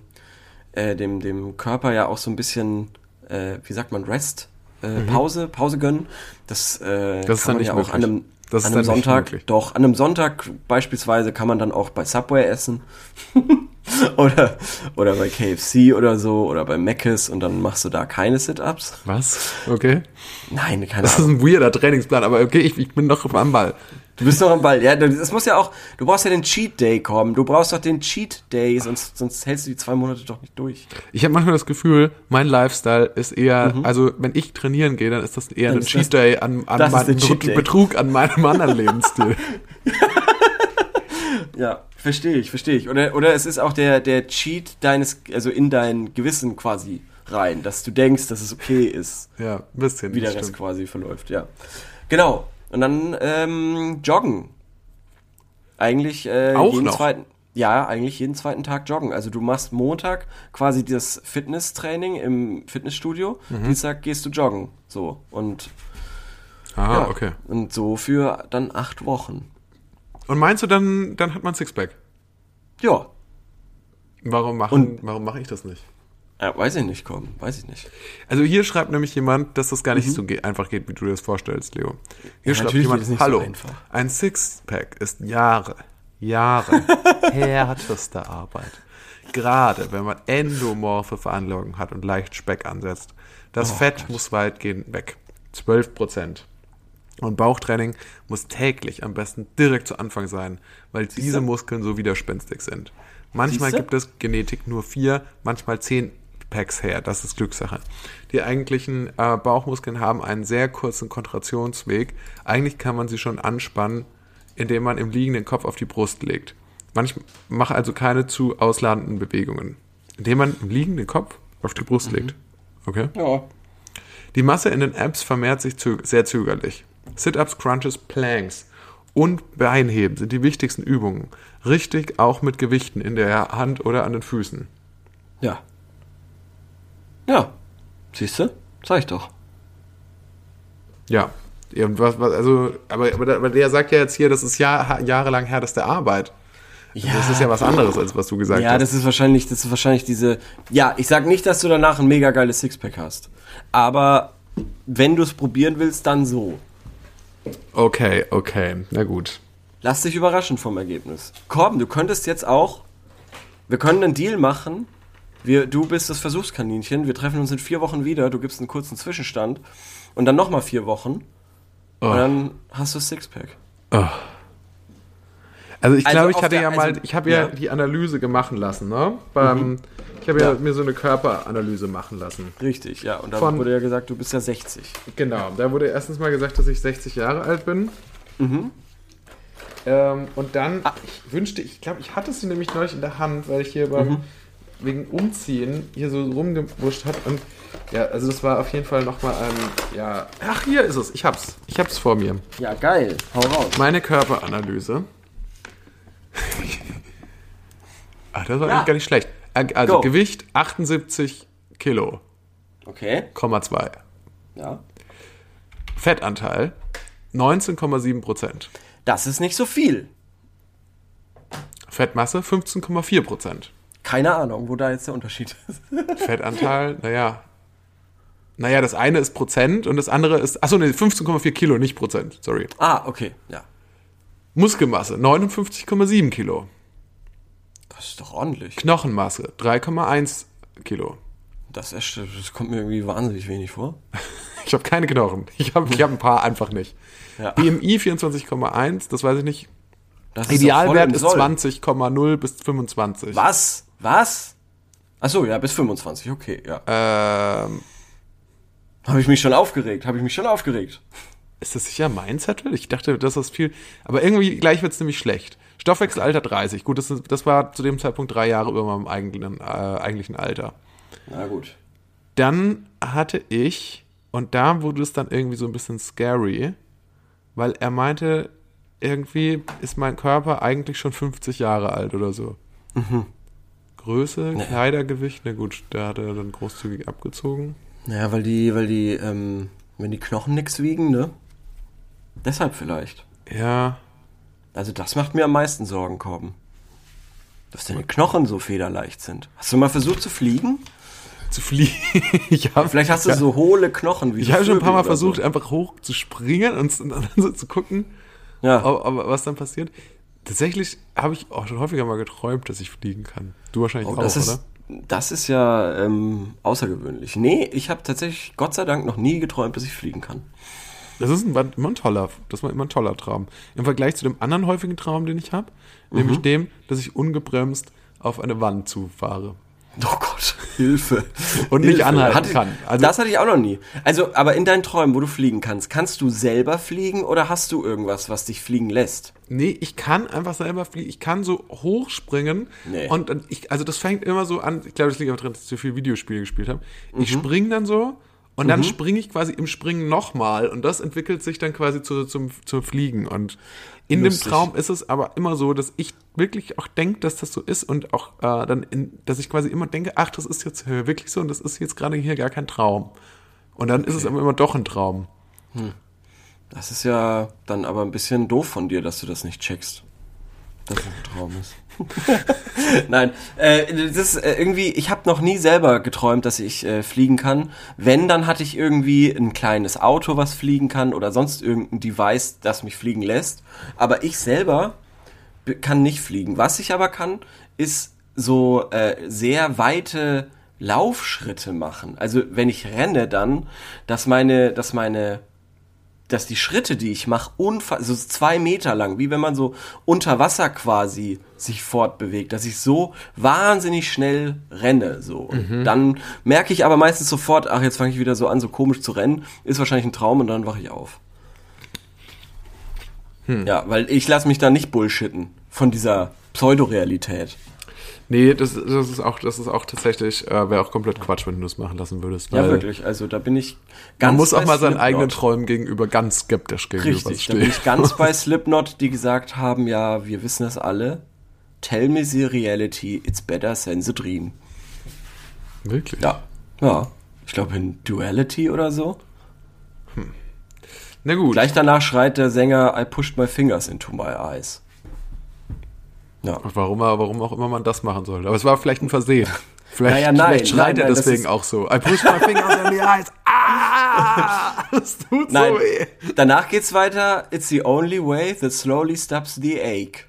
äh, dem, dem Körper ja auch so ein bisschen, äh, wie sagt man, Rest, äh, Pause, Pause gönnen. Das, äh, Das ist kann dann man ja auch möglich. an einem, an einem Sonntag, möglich. doch, an einem Sonntag beispielsweise kann man dann auch bei Subway essen. oder, oder bei KFC oder so, oder bei Mc's und dann machst du da keine Sit-Ups. Was? Okay. Nein, keine Das ist ein weirder Trainingsplan, aber okay, ich, ich bin noch am Ball. Du bist noch am Ball. Ja, das muss ja auch, du brauchst ja den Cheat Day kommen. Du brauchst doch den Cheat Day, sonst, sonst hältst du die zwei Monate doch nicht durch. Ich habe manchmal das Gefühl, mein Lifestyle ist eher, also wenn ich trainieren gehe, dann ist das eher Dann ein Cheat Day an, an meinem. Betrug an meinem anderen Lebensstil. Ja, verstehe ich, verstehe ich. Oder, oder es ist auch der, der Cheat deines, also in dein Gewissen quasi rein, dass du denkst, dass es okay ist, Ja, ein bisschen. wie der das Rest quasi verläuft, ja. Genau. Und dann ähm, joggen. Eigentlich äh, Auch jeden noch? zweiten. Ja, eigentlich jeden zweiten Tag joggen. Also du machst Montag quasi das Fitnesstraining im Fitnessstudio, Mhm. Dienstag gehst du joggen. So. Und Ah, ja, okay. Und so für dann acht Wochen. Und meinst du, dann, dann hat man Sixpack? Ja. Warum machen, Und- warum mache ich das nicht? Ja. Weiß ich nicht, komm. Weiß ich nicht. Also hier schreibt nämlich jemand, dass das gar nicht so ge einfach geht, wie du dir das vorstellst, Leo. Hier Ja, schreibt jemand, so hallo, einfach. ein Sixpack ist Jahre, Jahre härteste Arbeit. Gerade wenn man endomorphe Veranlagung hat und leicht Speck ansetzt. Das Oh Fett muss weitgehend weg. 12 Prozent. Und Bauchtraining muss täglich am besten direkt zu Anfang sein, weil diese Muskeln so widerspenstig sind. Manchmal Siehste? gibt es Genetik nur vier, manchmal zehn Packs her. Das ist Glückssache. Die eigentlichen äh, Bauchmuskeln haben einen sehr kurzen Kontrationsweg. Eigentlich kann man sie schon anspannen, indem man im Liegen den Kopf auf die Brust legt. Manchmal mach also keine zu ausladenden Bewegungen. Indem man im Liegen den Kopf auf die Brust legt. Okay? Ja. Die Masse in den Apps vermehrt sich zö sehr zögerlich. Sit-ups, Crunches, Planks und Beinheben sind die wichtigsten Übungen. Richtig auch mit Gewichten in der Hand oder an den Füßen. Ja. Ja. Siehst du? Sag ich doch. Ja. Ja, und was, was, also, aber, aber, der- aber der sagt ja jetzt hier, das ist Jahr, jahrelang härteste Arbeit. Ja. Das ist ja was anderes, als was du gesagt Ja, hast. das ist wahrscheinlich, das ist wahrscheinlich diese. Ja, ich sag nicht, dass du danach ein mega geiles Sixpack hast. Aber wenn du es probieren willst, dann so. Okay, okay, na gut. Lass dich überraschen vom Ergebnis. Komm, du könntest jetzt auch. Wir können einen Deal machen. Wir, du bist das Versuchskaninchen. Wir treffen uns in vier Wochen wieder. Du gibst einen kurzen Zwischenstand. Und dann nochmal vier Wochen. Oh. Und dann hast du das Sixpack. Also ich Also glaube, ich hatte der- ja mal, also- ich habe ja, ja. Mhm. die Analyse gemacht lassen, ne? Beim, Ich habe ja, Ja. mir so eine Körperanalyse machen lassen. Richtig, ja. Und da Von- wurde ja gesagt, du bist ja 60. Genau, da wurde erstens mal gesagt, dass ich 60 Jahre alt bin. Mhm. Ähm, und dann, ich wünschte, ich glaube, ich hatte sie nämlich neulich in der Hand, weil ich hier beim, Mhm. Wegen Umziehen hier so rumgewuscht habe. Und ja, also das war auf jeden Fall nochmal ein, ja, ach, hier ist es, ich hab's, ich hab's vor mir. Ja, geil. Hau raus. Meine Körperanalyse. Ach, das war Ja. eigentlich gar nicht schlecht. Also Go. Gewicht 78 Kilo, Okay. 2. Ja. Fettanteil 19,7 Prozent. Das ist nicht so viel. Fettmasse 15,4 Prozent. Keine Ahnung, wo da jetzt der Unterschied ist. Fettanteil, naja. Naja, das eine ist Prozent und das andere ist. Achso, nee, 15,4 Kilo, nicht Prozent, sorry. ah, okay. Ja. Muskelmasse 59,7 Kilo. Das ist doch ordentlich. Knochenmasse 3,1 Kilo. Das, ist, das kommt mir irgendwie wahnsinnig wenig vor. Ich habe keine Knochen. Ich habe ich hab ein paar einfach nicht. Ja. BMI 24,1, das weiß ich nicht. Das ist Idealwert ist Soll. 20,0 bis 25. Was? Was? Achso, ja, bis 25, okay, ja. Ähm, Habe ich mich schon aufgeregt, habe ich mich schon aufgeregt. ist das sicher mein Zettel? Ich dachte, das ist viel. Aber irgendwie gleich wird es nämlich schlecht. Stoffwechselalter 30. Gut, das, das war zu dem Zeitpunkt drei Jahre über meinem eigentlichen, äh, eigentlichen Alter. Na gut. Dann hatte ich, und da wurde es dann irgendwie so ein bisschen scary, weil er meinte, irgendwie ist mein Körper eigentlich schon 50 Jahre alt oder so. Größe, Kleidergewicht, na gut, da hat er dann großzügig abgezogen. Naja, weil die, weil die, ähm, wenn die Knochen nix wiegen, ne? Deshalb vielleicht. Ja, Also das macht mir am meisten Sorgen, Korben. Dass deine Knochen so federleicht sind. Hast du mal versucht zu fliegen? zu fliegen. habe Vielleicht hast du so hohle Knochen wie ich habe schon ein paar Mal versucht, So. einfach hoch zu springen und, und dann so zu gucken, Ja. ob, ob, was dann passiert. Tatsächlich habe ich auch schon häufiger mal geträumt, dass ich fliegen kann. Du wahrscheinlich Oh, auch, ist, oder? das ist ja ähm, außergewöhnlich. Nee, ich habe tatsächlich Gott sei Dank noch nie geträumt, dass ich fliegen kann. Das ist ein, immer ein toller, das war immer ein toller Traum. Im Vergleich zu dem anderen häufigen Traum, den ich habe, Mhm. nämlich dem, dass ich ungebremst auf eine Wand zufahre. Oh Gott, Hilfe. Und nicht Hilfe. anhalten Hatte- kann. Also- das hatte ich auch noch nie. Also, aber in deinen Träumen, wo du fliegen kannst, kannst du selber fliegen oder hast du irgendwas, was dich fliegen lässt? Nee, ich kann einfach selber fliegen. Ich kann so hochspringen. Nee. Und ich, also das fängt immer so an. Ich glaube, das liegt auch dran, dass ich zu viel Videospiele gespielt habe. Ich Mhm. springe dann so und dann springe ich quasi im Springen nochmal. Und das entwickelt sich dann quasi zu, zum, zum Fliegen. Und in Lustig. dem Traum ist es aber immer so, dass ich wirklich auch denke, dass das so ist und auch äh, dann, in, dass ich quasi immer denke, ach, das ist jetzt wirklich so und das ist jetzt gerade hier gar kein Traum. Und dann ist es aber immer doch ein Traum. Das ist ja dann aber ein bisschen doof von dir, dass du das nicht checkst. Dass es ein Traum ist. Nein, äh, das ist äh, irgendwie, ich habe noch nie selber geträumt, dass ich äh, fliegen kann. Wenn, dann hatte ich irgendwie ein kleines Auto, was fliegen kann oder sonst irgendein Device, das mich fliegen lässt. Aber ich selber kann nicht fliegen. Was ich aber kann, ist so äh, sehr weite Laufschritte machen. Also wenn ich renne dann, dass meine, dass meine dass die Schritte, die ich mache, unfa so zwei Meter lang, wie wenn man so unter Wasser quasi sich fortbewegt, dass ich so wahnsinnig schnell renne, so. Und dann merke ich aber meistens sofort, ach, jetzt fange ich wieder so an, so komisch zu rennen, ist wahrscheinlich ein Traum und dann wache ich auf. Ja, weil ich lasse mich da nicht bullshitten von dieser Pseudorealität. Nee, das, das ist auch, das ist auch tatsächlich, äh, wäre auch komplett Quatsch, wenn du es machen lassen würdest. Ja, wirklich. Also da bin ich ganz Man muss auch mal seinen Slipknot. eigenen Träumen gegenüber ganz skeptisch Richtig, da bin ich ganz bei Slipknot, die gesagt haben, ja, wir wissen das alle. Tell me the reality, it's better than the dream. Wirklich? Ja. Ja. Ich glaube in Duality oder so. Na gut. Gleich danach schreit der Sänger, I pushed my fingers into my eyes. Ja. Warum, er- warum auch immer man das machen sollte. Aber es war vielleicht ein Versehen. Vielleicht, Naja, nein, vielleicht schreit nein, er nein, das deswegen auch so. I push my fingers in the eyes. Ah! Das tut Nein, so weh. danach geht's weiter. It's the only way that slowly stops the ache.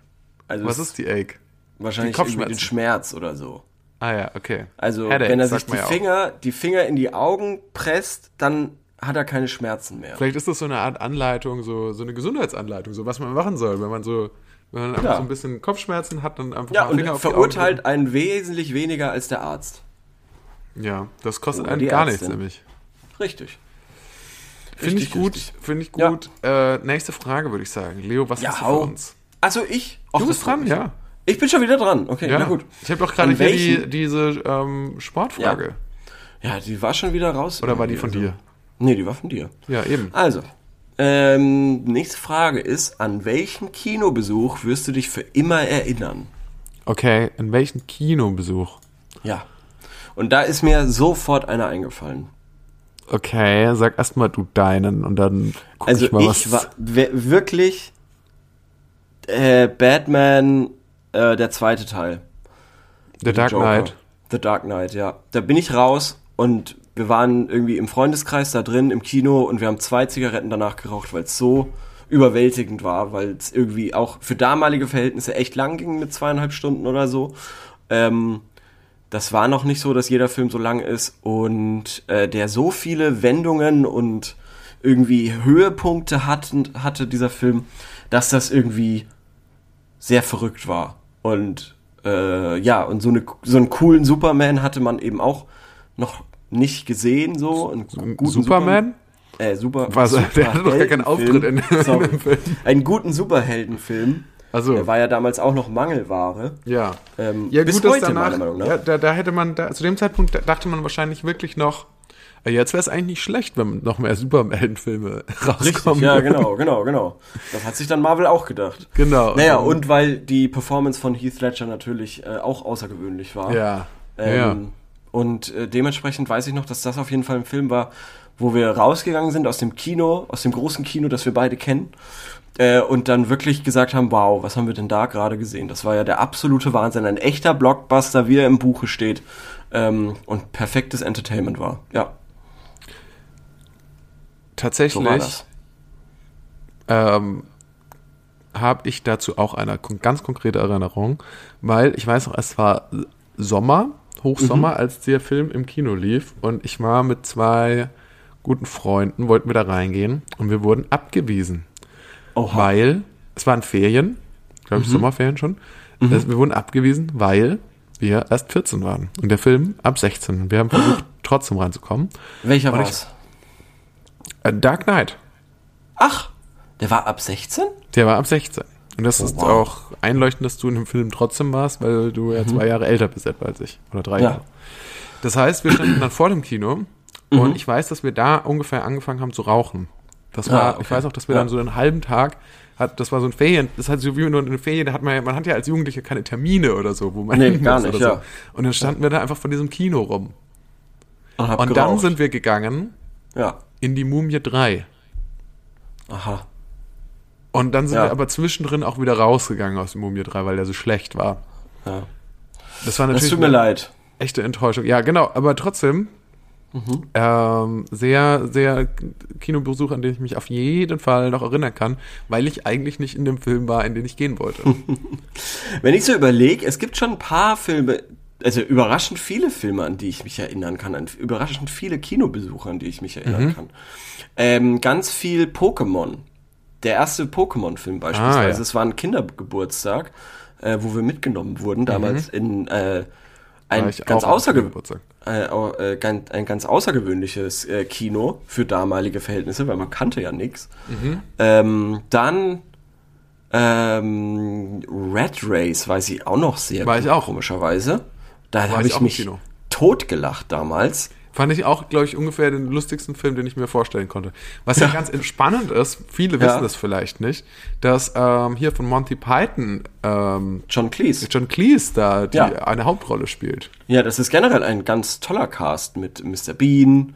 Also Was ist die Ache? wahrscheinlich die den? Schmerz oder so. Ah ja, okay. Also Headache, wenn er sich die auch. Finger, die Finger in die Augen presst, dann hat er keine Schmerzen mehr. Vielleicht ist das so eine Art Anleitung, so, so eine Gesundheitsanleitung, so was man machen soll, wenn man so, wenn man einfach Ja. so ein bisschen Kopfschmerzen hat, dann einfach Ja, mal und Finger auf die Augen verurteilt einen wesentlich weniger als der Arzt. Ja, das kostet einen gar Ärztin. nichts nämlich. Richtig. Finde ich gut, finde ich Ja. gut. Äh, nächste Frage würde ich sagen. Leo, was Ja, hast du hau. für uns? Also ich? Och, Du bist dran, ja. Ich bin schon wieder dran. Okay, Ja, na gut. Ich habe doch gerade hier die, diese ähm, Sportfrage. Ja, die war schon wieder raus. Oder war die von irgendwie, dir? Also. Nee, die war von dir. Ja, eben. Also, ähm, nächste Frage ist, an welchen Kinobesuch wirst du dich für immer erinnern? Okay, in welchen Kinobesuch? Ja. Und da ist mir sofort einer eingefallen. Okay, sag erstmal du deinen und dann guck Also ich mal, was. ich war wirklich äh, Batman, äh, der zweite Teil. The Dark Joker. Knight. The Dark Knight, ja. Da bin ich raus und wir waren irgendwie im Freundeskreis da drin im Kino und wir haben zwei Zigaretten danach geraucht, weil es so überwältigend war, weil es irgendwie auch für damalige Verhältnisse echt lang ging mit zweieinhalb Stunden oder so. Ähm, das war noch nicht so, dass jeder Film so lang ist und äh, der so viele Wendungen und irgendwie Höhepunkte hatten, hatte, dieser Film, dass das irgendwie sehr verrückt war. Und äh, ja, und so, eine, so einen coolen Superman hatte man eben auch noch nicht gesehen, so. Einen guten Superman? äh, Super, Was, der hatte doch gar keinen Auftritt in, Sorry. dem Film. Einen guten Superheldenfilm. Also, Der war ja damals auch noch Mangelware. ja. Ähm, Ja, bis gut, heute, danach, meiner Meinung nach. ja, da, da hätte man, da, zu dem Zeitpunkt da- dachte man wahrscheinlich wirklich noch, äh, jetzt wäre es eigentlich nicht schlecht, wenn noch mehr Superheldenfilme Richtig, rauskommen. ja, genau, genau, genau. Das hat sich dann Marvel auch gedacht. Genau. Naja, und weil die Performance von Heath Ledger natürlich äh, auch außergewöhnlich war. Ja. Ähm, ja. Und äh, dementsprechend weiß ich noch, dass das auf jeden Fall ein Film war, wo wir rausgegangen sind aus dem Kino, aus dem großen Kino, das wir beide kennen. Äh, und dann wirklich gesagt haben, wow, was haben wir denn da gerade gesehen? Das war ja der absolute Wahnsinn, ein echter Blockbuster, wie er im Buche steht. Ähm, und perfektes Entertainment war. Ja, Tatsächlich so ähm, habe ich dazu auch eine ganz konkrete Erinnerung, weil ich weiß noch, es war Sommer, Hochsommer, Mhm. als der Film im Kino lief und ich war mit zwei guten Freunden, wollten wir da reingehen und wir wurden abgewiesen, Oha. weil es waren Ferien, glaube Mhm. ich Sommerferien schon, also wir wurden abgewiesen, weil wir erst 14 waren und der Film ab 16 und wir haben versucht trotzdem reinzukommen. Welcher ich- war's? Äh, Dark Knight, Ach, der war ab 16? Der war ab 16. Und das ist wow. auch einleuchtend, dass du in dem Film trotzdem warst, weil du ja zwei Jahre älter bist etwa als ich. Oder drei Mhm. Ja. Jahre. Das heißt, wir standen dann vor dem Kino Mhm. und ich weiß, dass wir da ungefähr angefangen haben zu rauchen. Das war, Ah, okay. ich weiß auch, dass wir Ja. dann so einen halben Tag hat, das war so ein Ferien, das hat so wie nur eine Ferien, da hat man ja, man hat ja als Jugendlicher keine Termine oder so, wo man Nee, hin gar muss nicht, oder ja. so. Und dann standen wir da einfach vor diesem Kino rum. Und, Und dann sind wir gegangen Ja. in die Mumie 3. Aha. Und dann sind Ja. wir aber zwischendrin auch wieder rausgegangen aus dem Mumie 3, weil der so schlecht war. Ja. Das war Das natürlich tut mir leid. echte Enttäuschung. Ja, genau, aber trotzdem Mhm. ähm, sehr, sehr Kinobesuch, an den ich mich auf jeden Fall noch erinnern kann, weil ich eigentlich nicht in dem Film war, in den ich gehen wollte. Wenn ich so überlege, es gibt schon ein paar Filme, also überraschend viele Filme, an die ich mich erinnern kann, an überraschend viele Kinobesuche, an die ich mich erinnern Mhm. kann. Ähm, ganz viel Pokémon. Der erste Pokémon-Film beispielsweise. Ah, ja. Es war ein Kindergeburtstag, äh, wo wir mitgenommen wurden, Mhm. damals in äh, ein ganz außerge äh, äh, ganz, ein ganz außergewöhnliches äh, Kino für damalige Verhältnisse, weil man kannte ja nichts. Mhm. Ähm, dann ähm, Red Race weiß ich auch noch sehr War gut, ich auch. komischerweise. Da habe ich ich mich totgelacht damals. Fand ich auch, glaube ich, ungefähr den lustigsten Film, den ich mir vorstellen konnte. Was ja, ganz spannend ist, viele Ja. wissen das vielleicht nicht, dass ähm, hier von Monty Python ähm, John Cleese. John Cleese da die, Ja. eine Hauptrolle spielt. Ja, das ist generell ein ganz toller Cast mit Mr. Bean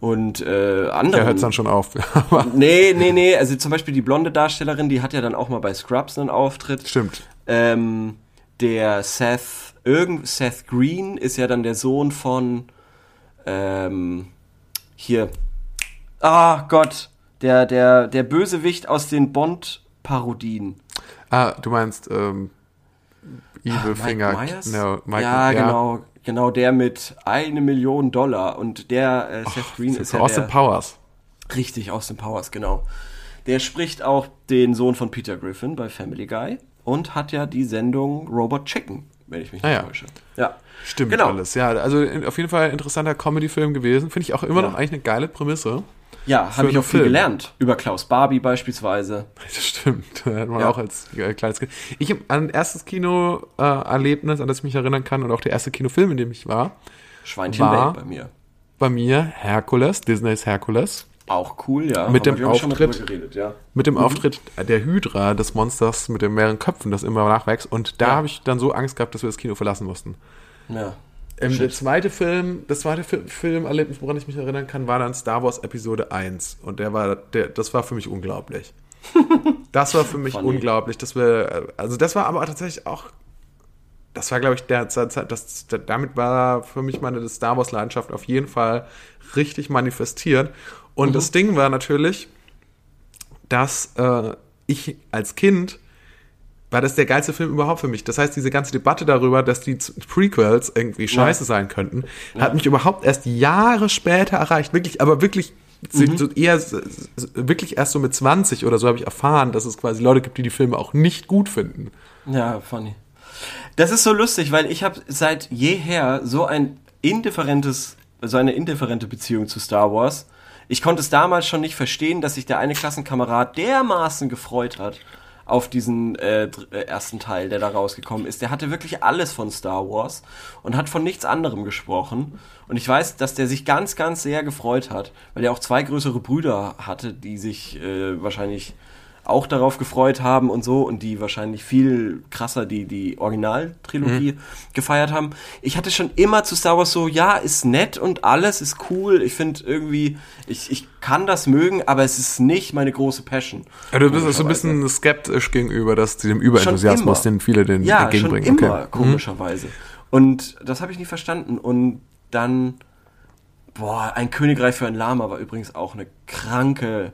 und äh, anderen. Der hört dann schon auf. Nee, nee, nee. Also zum Beispiel die blonde Darstellerin, die hat ja dann auch mal bei Scrubs einen Auftritt. Stimmt. Ähm, der Seth, irgend, Seth Green ist ja dann der Sohn von, ähm, hier, ah Gott, der, der, der Bösewicht aus den Bond-Parodien. Ah, du meinst ähm, Evil Finger. Myers? No, Mike- ja, genau, genau, der mit eine Million Dollar und der äh, Seth Green ist ja Austin der, Powers. Richtig, Austin Powers, genau. Der spricht auch den Sohn von Peter Griffin bei Family Guy und hat ja die Sendung Robot Chicken, wenn ich mich nicht Ah, ja. täusche. Ja. Stimmt Genau. alles. Ja, also in, auf jeden Fall ein interessanter Comedy-Film gewesen. Finde ich auch immer Ja. noch eigentlich eine geile Prämisse. Ja, habe ich auch viel Film. gelernt. Über Klaus Barbie beispielsweise. Das stimmt. Da hat man Ja. auch als äh, kleines Kind. Ich hab an erstes Kino-Erlebnis, an das ich mich erinnern kann, und auch der erste Kinofilm, in dem ich war, Schweinchen War- Bay bei mir. bei mir Herkules, Disneys Herkules. Auch cool, ja. Mit dem Auftritt- geredet, ja. Mit Mhm. dem Auftritt der Hydra, des Monsters mit den mehreren Köpfen, das immer nachwächst. Und da Ja. habe ich dann so Angst gehabt, dass wir das Kino verlassen mussten. Ja. Ähm, der zweite Film, das zweite Fi- Filmerlebnis, woran ich mich erinnern kann, war dann Star Wars Episode 1. Und der war, der, das war für mich unglaublich. Das war für mich Funny. unglaublich. Das wir, also das war aber tatsächlich auch, das war, glaube ich, der, das, das, damit war für mich meine Star Wars Leidenschaft auf jeden Fall richtig manifestiert. Und das Ding war natürlich, dass äh, ich als Kind war das der geilste Film überhaupt für mich. Das heißt, diese ganze Debatte darüber, dass die Prequels irgendwie scheiße sein könnten, hat mich überhaupt erst Jahre später erreicht. Wirklich, aber wirklich Mhm. so eher wirklich erst so mit 20 oder so habe ich erfahren, dass es quasi Leute gibt, die die Filme auch nicht gut finden. Ja, funny. Das ist so lustig, weil ich habe seit jeher so ein indifferentes, so eine indifferente Beziehung zu Star Wars. Ich konnte es damals schon nicht verstehen, dass sich der eine Klassenkamerad dermaßen gefreut hat auf diesen äh, äh, ersten Teil, der da rausgekommen ist. Der hatte wirklich alles von Star Wars und hat von nichts anderem gesprochen. Und ich weiß, dass der sich ganz, ganz sehr gefreut hat, weil er auch zwei größere Brüder hatte, die sich äh, wahrscheinlich auch darauf gefreut haben und so und die wahrscheinlich viel krasser die, die Originaltrilogie gefeiert haben. Ich hatte schon immer zu Star Wars so, ja, ist nett und alles ist cool. Ich finde irgendwie, ich, ich kann das mögen, aber es ist nicht meine große Passion. Ja, du bist so ein bisschen skeptisch gegenüber das, dem Überenthusiasmus, den viele den ja, entgegenbringen. Schon immer, Okay. komischerweise. Und das habe ich nie verstanden. Und dann, boah, ein Königreich für ein Lama war übrigens auch eine kranke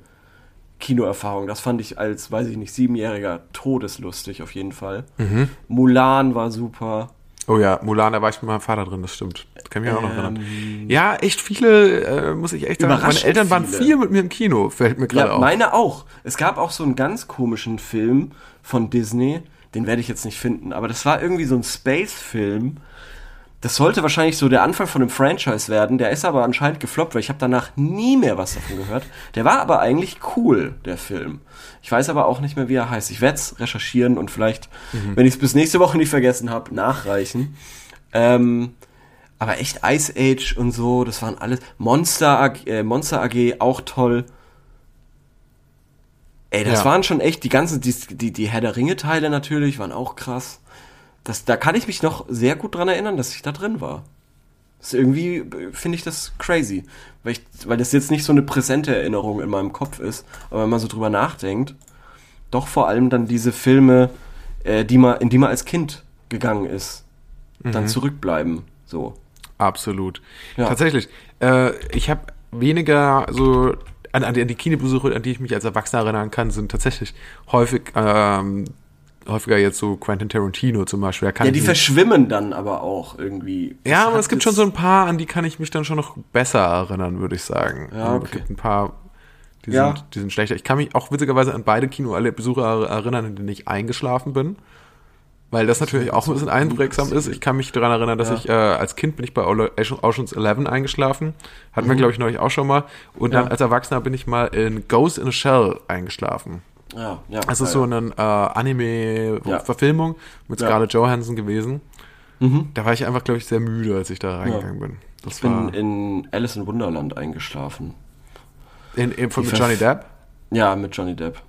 Kinoerfahrung. Das fand ich als, weiß ich nicht, Siebenjähriger todeslustig auf jeden Fall. Mhm. Mulan war super. Oh ja, Mulan, da war ich mit meinem Vater drin, das stimmt. Das kann ich mich auch noch erinnern. Ähm, Ja, echt viele, äh, muss ich echt sagen. Meine Eltern waren viele. viel mit mir im Kino, fällt mir gerade Ja, auf. meine auch. Es gab auch so einen ganz komischen Film von Disney, den werde ich jetzt nicht finden, aber das war irgendwie so ein Space-Film. Das sollte wahrscheinlich so der Anfang von einem Franchise werden, der ist aber anscheinend gefloppt, weil ich habe danach nie mehr was davon gehört. Der war aber eigentlich cool, der Film. Ich weiß aber auch nicht mehr, wie er heißt. Ich werde es recherchieren und vielleicht, wenn ich es bis nächste Woche nicht vergessen habe, nachreichen. Ähm, aber echt Ice Age und so, das waren alles. Monster AG, äh, Monster AG auch toll. Ey, das Ja. waren schon echt die ganzen, die, die, die Herr der Ringe-Teile natürlich, waren auch krass. Das, da kann ich mich noch sehr gut dran erinnern, dass ich da drin war. Das ist irgendwie finde ich das crazy, weil, ich, weil das jetzt nicht so eine präsente Erinnerung in meinem Kopf ist, aber wenn man so drüber nachdenkt, doch vor allem dann diese Filme, äh, die man, in die man als Kind gegangen ist, dann zurückbleiben. So. Absolut. Ja. Tatsächlich. Äh, ich habe weniger so an, an, die, an die Kinobesuche, an die ich mich als Erwachsener erinnern kann, sind tatsächlich häufig ähm, häufiger jetzt so Quentin Tarantino zum Beispiel. Ja, die verschwimmen dann aber auch irgendwie. ja, Das aber hat es gibt schon so ein paar, an die kann ich mich dann schon noch besser erinnern, würde ich sagen. Ja, Also, okay. Es gibt ein paar, die, Ja. sind, die sind schlechter. Ich kann mich auch witzigerweise an beide Kinobesuche erinnern, in denen ich eingeschlafen bin. Weil das natürlich auch ein bisschen einprägsam ist. Ich kann mich daran erinnern, dass Ja. ich äh, als Kind bin ich bei Ocean's Eleven eingeschlafen. Hatten wir, glaube ich, neulich auch schon mal. Und dann Mhm. Ja. als Erwachsener bin ich mal in Ghost in a Shell eingeschlafen. Ja, ja. Das ist so eine äh, Anime-Verfilmung mit. Scarlett Johansson gewesen. Mhm. Da war ich einfach, glaube ich, sehr müde, als ich da reingegangen bin. Das Ich bin in Alice in Wunderland eingeschlafen. in, in, von, mit Johnny Depp. Ja, mit Johnny Depp.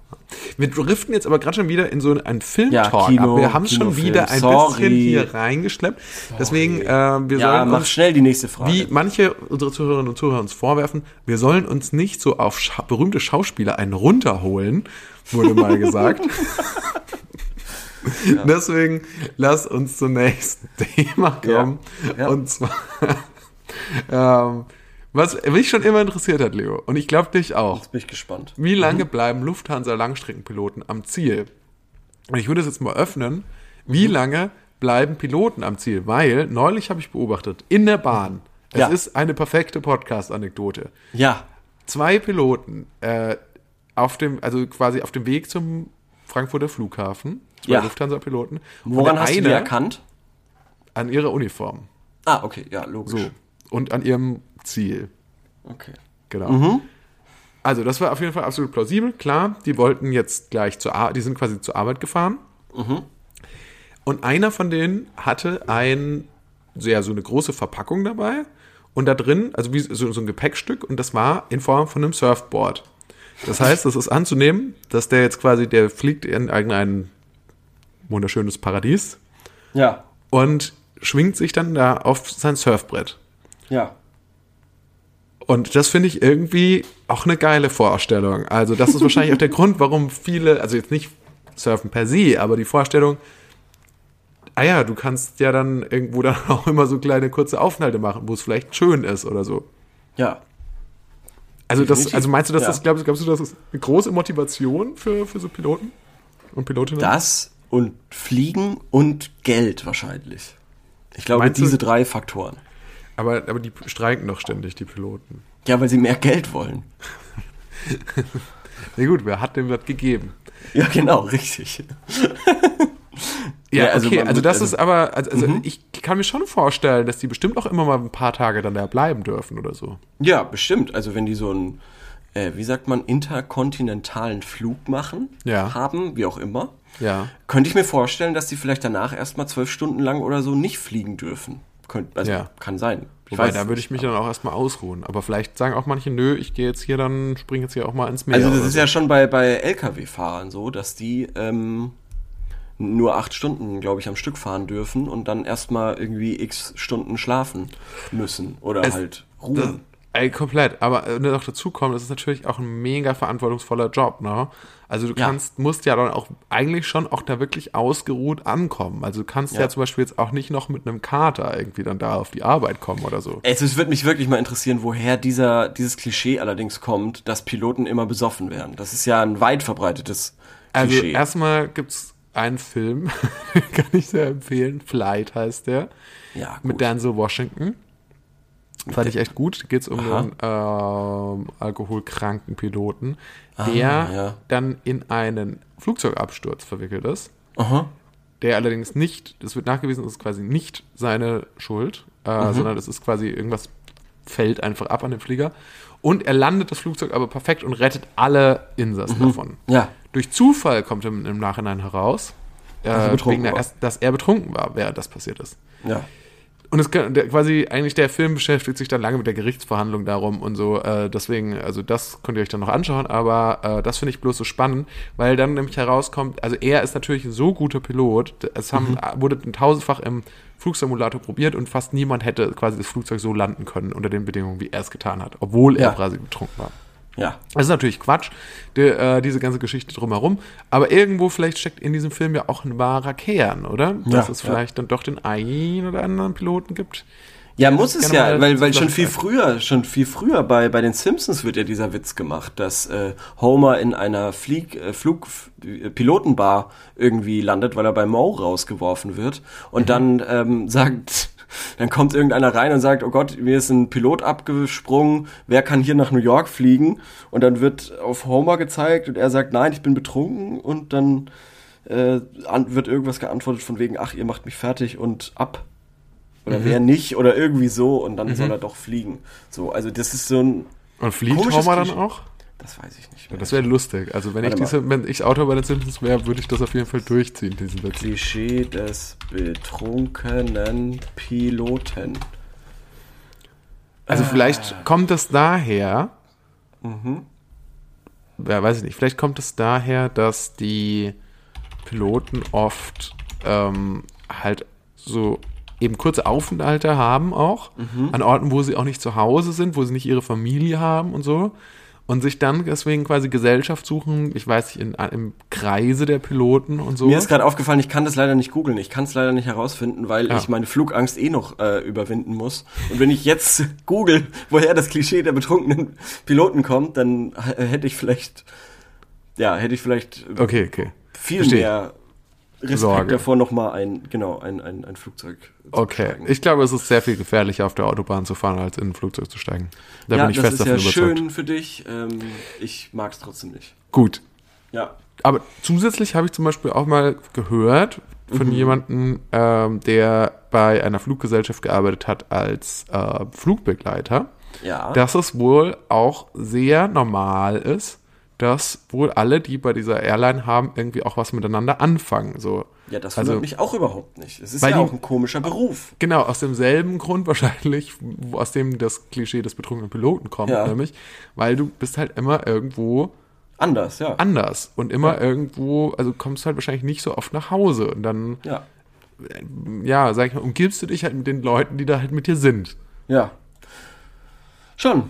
Wir driften jetzt aber gerade schon wieder in so einen Filmtalk Ja, Kino- ab. Wir haben es schon Kinofilm. wieder ein Sorry. bisschen hier reingeschleppt. Deswegen, äh, wir Ja, sollen mach uns, schnell die nächste Frage. wie manche unserer Zuhörerinnen und Zuhörer uns vorwerfen, wir sollen uns nicht so auf scha berühmte Schauspieler einen runterholen, wurde mal gesagt. Deswegen lass uns zum nächsten Thema kommen. Ja. Und zwar, ähm, was mich schon immer interessiert hat, Leo, und ich glaube dich auch. Jetzt bin ich gespannt. Wie lange bleiben Lufthansa-Langstreckenpiloten am Ziel? Und ich würde es jetzt mal öffnen. Wie Mhm. lange bleiben Piloten am Ziel? Weil neulich habe ich beobachtet, in der Bahn, es Ja. ist eine perfekte Podcast-Anekdote. Ja. Zwei Piloten äh, auf dem, also quasi auf dem Weg zum Frankfurter Flughafen, zwei Ja. Lufthansa-Piloten. Woran hast du die eine erkannt? An ihrer Uniform. Ah, okay, ja, logisch. So. Und an ihrem Ziel. Okay. Genau. Also, das war auf jeden Fall absolut plausibel. Klar, die wollten jetzt gleich zur Arbeit, die sind quasi zur Arbeit gefahren. Und einer von denen hatte ein, so, ja, so eine große Verpackung dabei. Und da drin, also wie so, so ein Gepäckstück, und das war in Form von einem Surfboard. Das heißt, es ist anzunehmen, dass der jetzt quasi, der fliegt in irgendein wunderschönes Paradies Ja. und schwingt sich dann da auf sein Surfbrett. Ja. Und das finde ich irgendwie auch eine geile Vorstellung. Also das ist wahrscheinlich auch der Grund, warum viele, also jetzt nicht surfen per se, aber die Vorstellung, ah ja, du kannst ja dann irgendwo dann auch immer so kleine kurze Aufenthalte machen, wo es vielleicht schön ist oder so. Ja. Also das, also meinst du, dass Ja. das, glaubst, glaubst du, das ist eine große Motivation für, für so Piloten und Pilotinnen? Das und Fliegen und Geld wahrscheinlich. Ich glaube, Meinst du- diese drei Faktoren. Aber, aber die streiken doch ständig, die Piloten. Ja, weil sie mehr Geld wollen. Na gut, wer hat dem das gegeben? Ja, genau, richtig. Ja, Ja, also okay, also das also- ist aber, also, also Mhm. ich kann mir schon vorstellen, dass die bestimmt auch immer mal ein paar Tage dann da bleiben dürfen oder so. Ja, bestimmt. Also wenn die so einen, äh, wie sagt man, interkontinentalen Flug machen, Ja. haben, wie auch immer, Ja. könnte ich mir vorstellen, dass die vielleicht danach erstmal zwölf Stunden lang oder so nicht fliegen dürfen. Könnt, also Ja. kann sein. Ich Wobei, weiß da würde ich mich dann auch erstmal ausruhen. Aber vielleicht sagen auch manche, nö, ich gehe jetzt hier dann, springe jetzt hier auch mal ins Meer. Also das ist so. ja schon bei, bei Lkw-Fahrern so, dass die ähm, nur acht Stunden, glaube ich, am Stück fahren dürfen und dann erstmal irgendwie x Stunden schlafen müssen oder Es- halt Das, ruhen. ey, komplett. Aber äh, noch dazu kommt, das ist natürlich auch ein mega verantwortungsvoller Job, ne? Also du Ja. kannst, musst ja dann auch eigentlich schon auch da wirklich ausgeruht ankommen. Also du kannst ja. Ja. zum Beispiel jetzt auch nicht noch mit einem Kater irgendwie dann da auf die Arbeit kommen oder so. Es, es würde mich wirklich mal interessieren, woher dieser, dieses Klischee allerdings kommt, dass Piloten immer besoffen werden. Das ist ja ein weit verbreitetes Also Klischee. erstmal gibt's einen Film, kann ich sehr empfehlen. Flight heißt der. ja, gut. Mit Denzel Washington. Fand ich echt gut. Da geht's um Aha. einen ähm, alkoholkranken Piloten, der Ah, ja. dann in einen Flugzeugabsturz verwickelt ist. Aha. Der allerdings nicht, das wird nachgewiesen, das ist quasi nicht seine Schuld, äh, Mhm. sondern das ist quasi irgendwas fällt einfach ab an dem Flieger. Und er landet das Flugzeug aber perfekt und rettet alle Insassen Mhm. davon. Ja. Durch Zufall kommt im, im Nachhinein heraus, er äh, betrunken wegen der, dass er betrunken war, während das passiert ist. Ja. Und es der, quasi eigentlich der Film beschäftigt sich dann lange mit der Gerichtsverhandlung darum und so. Äh, deswegen, also das könnt ihr euch dann noch anschauen, aber äh, das finde ich bloß so spannend, weil dann nämlich herauskommt, also er ist natürlich ein so guter Pilot. Es haben, wurde tausendfach im Flugsimulator probiert und fast niemand hätte quasi das Flugzeug so landen können unter den Bedingungen, wie er es getan hat, obwohl er Ja. quasi betrunken war. Ja. Das ist natürlich Quatsch, die, äh, diese ganze Geschichte drumherum. Aber irgendwo vielleicht steckt in diesem Film ja auch ein wahrer Kern, oder? Dass Ja, es ja. vielleicht dann doch den einen oder anderen Piloten gibt. Ja, Ja, muss es ja, weil, weil schon viel früher, schon viel früher bei, bei den Simpsons wird ja dieser Witz gemacht, dass äh, Homer in einer Flieg, äh, Flug, äh, Pilotenbar irgendwie landet, weil er bei Moe rausgeworfen wird und dann ähm, sagt, dann kommt irgendeiner rein und sagt, oh Gott, mir ist ein Pilot abgesprungen, wer kann hier nach New York fliegen? Und dann wird auf Homer gezeigt und er sagt, nein, ich bin betrunken und dann äh, wird irgendwas geantwortet von wegen, ach, ihr macht mich fertig und ab. Oder Mhm. wer nicht oder irgendwie so und dann soll er doch fliegen. So, also das ist so ein, Und fliegt Homer dann auch? Das weiß ich nicht. Ja, das wäre lustig. Also wenn ich Warte diese, wenn ich Autor bei den Simpsons wäre, würde ich das auf jeden Fall durchziehen, diesen Witz. Klischee des betrunkenen Piloten. Also Ah. vielleicht kommt es daher, Mhm. ja, weiß ich nicht, vielleicht kommt es daher, dass die Piloten oft ähm, halt so eben kurze Aufenthalte haben auch, Mhm. an Orten, wo sie auch nicht zu Hause sind, wo sie nicht ihre Familie haben und so. Und sich dann deswegen quasi Gesellschaft suchen, ich weiß nicht, in, im Kreise der Piloten und so. Mir ist gerade aufgefallen, ich kann das leider nicht googeln. Ich kann es leider nicht herausfinden, weil Ja. ich meine Flugangst eh noch äh, überwinden muss. Und wenn ich jetzt google, woher das Klischee der betrunkenen Piloten kommt, dann hätte ich vielleicht, ja, hätte ich vielleicht okay, okay. viel verstehe. mehr Respekt Sorge. davor, nochmal ein, genau, ein, ein, ein Flugzeug zu Okay, besteigen. ich glaube, es ist sehr viel gefährlicher, auf der Autobahn zu fahren, als in ein Flugzeug zu steigen. Da ja, bin ich das fest ist davon ja überzeugt. schön für dich. Ähm, ich mag es trotzdem nicht. Gut. Ja. Aber zusätzlich habe ich zum Beispiel auch mal gehört von Mhm. jemandem, ähm, der bei einer Fluggesellschaft gearbeitet hat als äh, Flugbegleiter, Ja. dass es wohl auch sehr normal ist, dass wohl alle, die bei dieser Airline haben, irgendwie auch was miteinander anfangen. So. ja, das also- wundert mich auch überhaupt nicht. Es ist ja die- auch ein komischer Beruf. Genau, aus demselben Grund wahrscheinlich, aus dem das Klischee des betrunkenen Piloten kommt, Ja. nämlich, weil du bist halt immer irgendwo Anders, ja. anders und immer Ja. irgendwo, also kommst halt wahrscheinlich nicht so oft nach Hause und dann, Ja. ja, sag ich mal, umgibst du dich halt mit den Leuten, die da halt mit dir sind. Ja. Schon.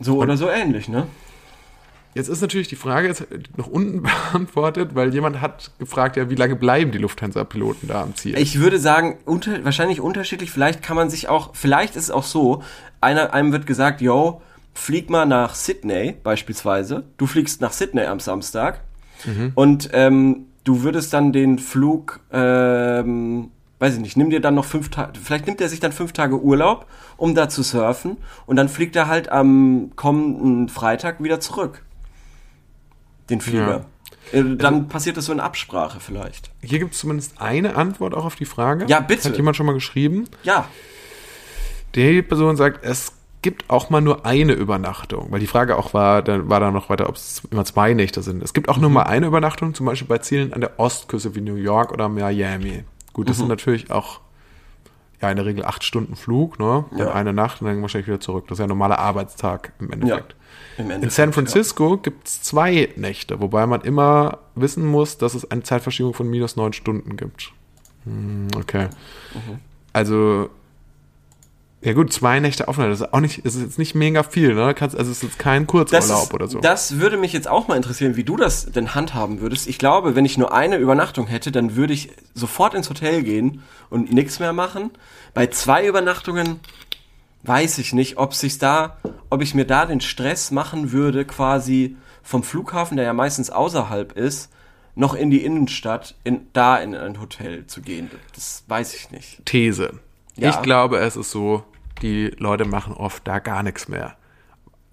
So oder so ähnlich, ne? Jetzt ist natürlich die Frage jetzt noch unten beantwortet, weil jemand hat gefragt, ja, wie lange bleiben die Lufthansa-Piloten da am Ziel? Ich würde sagen, unter, wahrscheinlich unterschiedlich. Vielleicht kann man sich auch, vielleicht ist es auch so, einer, einem wird gesagt, yo, flieg mal nach Sydney beispielsweise. Du fliegst nach Sydney am Samstag und ähm, du würdest dann den Flug, ähm, weiß ich nicht, nimm dir dann noch fünf Tage, vielleicht nimmt er sich dann fünf Tage Urlaub, um da zu surfen und dann fliegt er halt am kommenden Freitag wieder zurück. Den Flieger. Äh, Dann passiert das so in Absprache vielleicht. Hier gibt es zumindest eine Antwort auch auf die Frage. Ja, bitte. Hat jemand schon mal geschrieben? Ja, Die Person sagt, es gibt auch mal nur eine Übernachtung, weil die Frage auch war, dann war da noch weiter, ob es immer zwei Nächte sind. Es gibt auch nur Mhm. mal eine Übernachtung, zum Beispiel bei Zielen an der Ostküste wie New York oder Miami. Gut, Mhm. das sind natürlich auch ja in der Regel acht Stunden Flug, ne? Und Ja. eine Nacht und dann wahrscheinlich wieder zurück. Das ist ja ein normaler Arbeitstag im Endeffekt. im In. San Francisco gibt es zwei Nächte, wobei man immer wissen muss, dass es eine Zeitverschiebung von minus neun Stunden gibt. Hm, okay. Mhm. Also, ja gut, zwei Nächte Aufenthalt, das ist auch nicht, das ist jetzt nicht mega viel, ne? Kannst, also es ist jetzt kein Kurzurlaub ist, oder so. das würde mich jetzt auch mal interessieren, wie du das denn handhaben würdest. Ich glaube, wenn ich nur eine Übernachtung hätte, dann würde ich sofort ins Hotel gehen und nichts mehr machen. Bei zwei Übernachtungen weiß ich nicht, ob sich da, ob ich mir da den Stress machen würde, quasi vom Flughafen, der ja meistens außerhalb ist, noch in die Innenstadt, in, da in ein Hotel zu gehen. Das weiß ich nicht. These. Ja. Ich glaube, es ist so, die Leute machen oft da gar nichts mehr.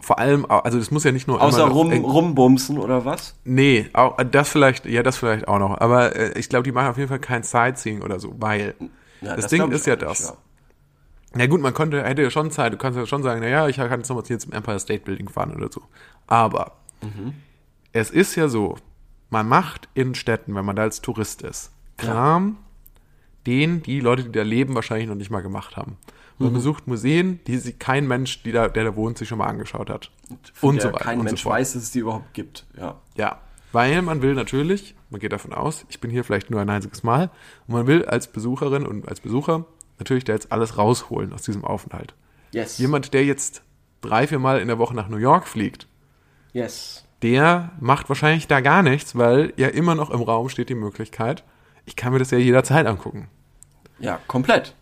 Vor allem, also das muss ja nicht nur Außer rum, eng- rumbumsen oder was? Nee, auch, das vielleicht, ja, das vielleicht auch noch. Aber äh, ich glaube, die machen auf jeden Fall kein Sightseeing oder so, weil Ja, das, Ding glaub ich ist ja das. Na gut, man konnte, hätte ja schon Zeit, du kannst ja schon sagen, naja, ich kann jetzt nochmal hier zum Empire State Building fahren oder so. Aber Mhm. es ist ja so, man macht in Städten, wenn man da als Tourist ist, Kram, den die Leute, die da leben, wahrscheinlich noch nicht mal gemacht haben. Mhm. Man besucht Museen, die sich kein Mensch, da, der da wohnt, sich schon mal angeschaut hat. Von und so weiter. kein und Mensch so weiß, dass es die überhaupt gibt. Ja. Ja, weil man will natürlich, man geht davon aus, ich bin hier vielleicht nur ein einziges Mal, und man will als Besucherin und als Besucher natürlich da jetzt alles rausholen aus diesem Aufenthalt. Yes. Jemand, der jetzt drei, vier Mal in der Woche nach New York fliegt, Yes. der macht wahrscheinlich da gar nichts, weil ja immer noch im Raum steht die Möglichkeit, ich kann mir das ja jederzeit angucken. Ja, komplett.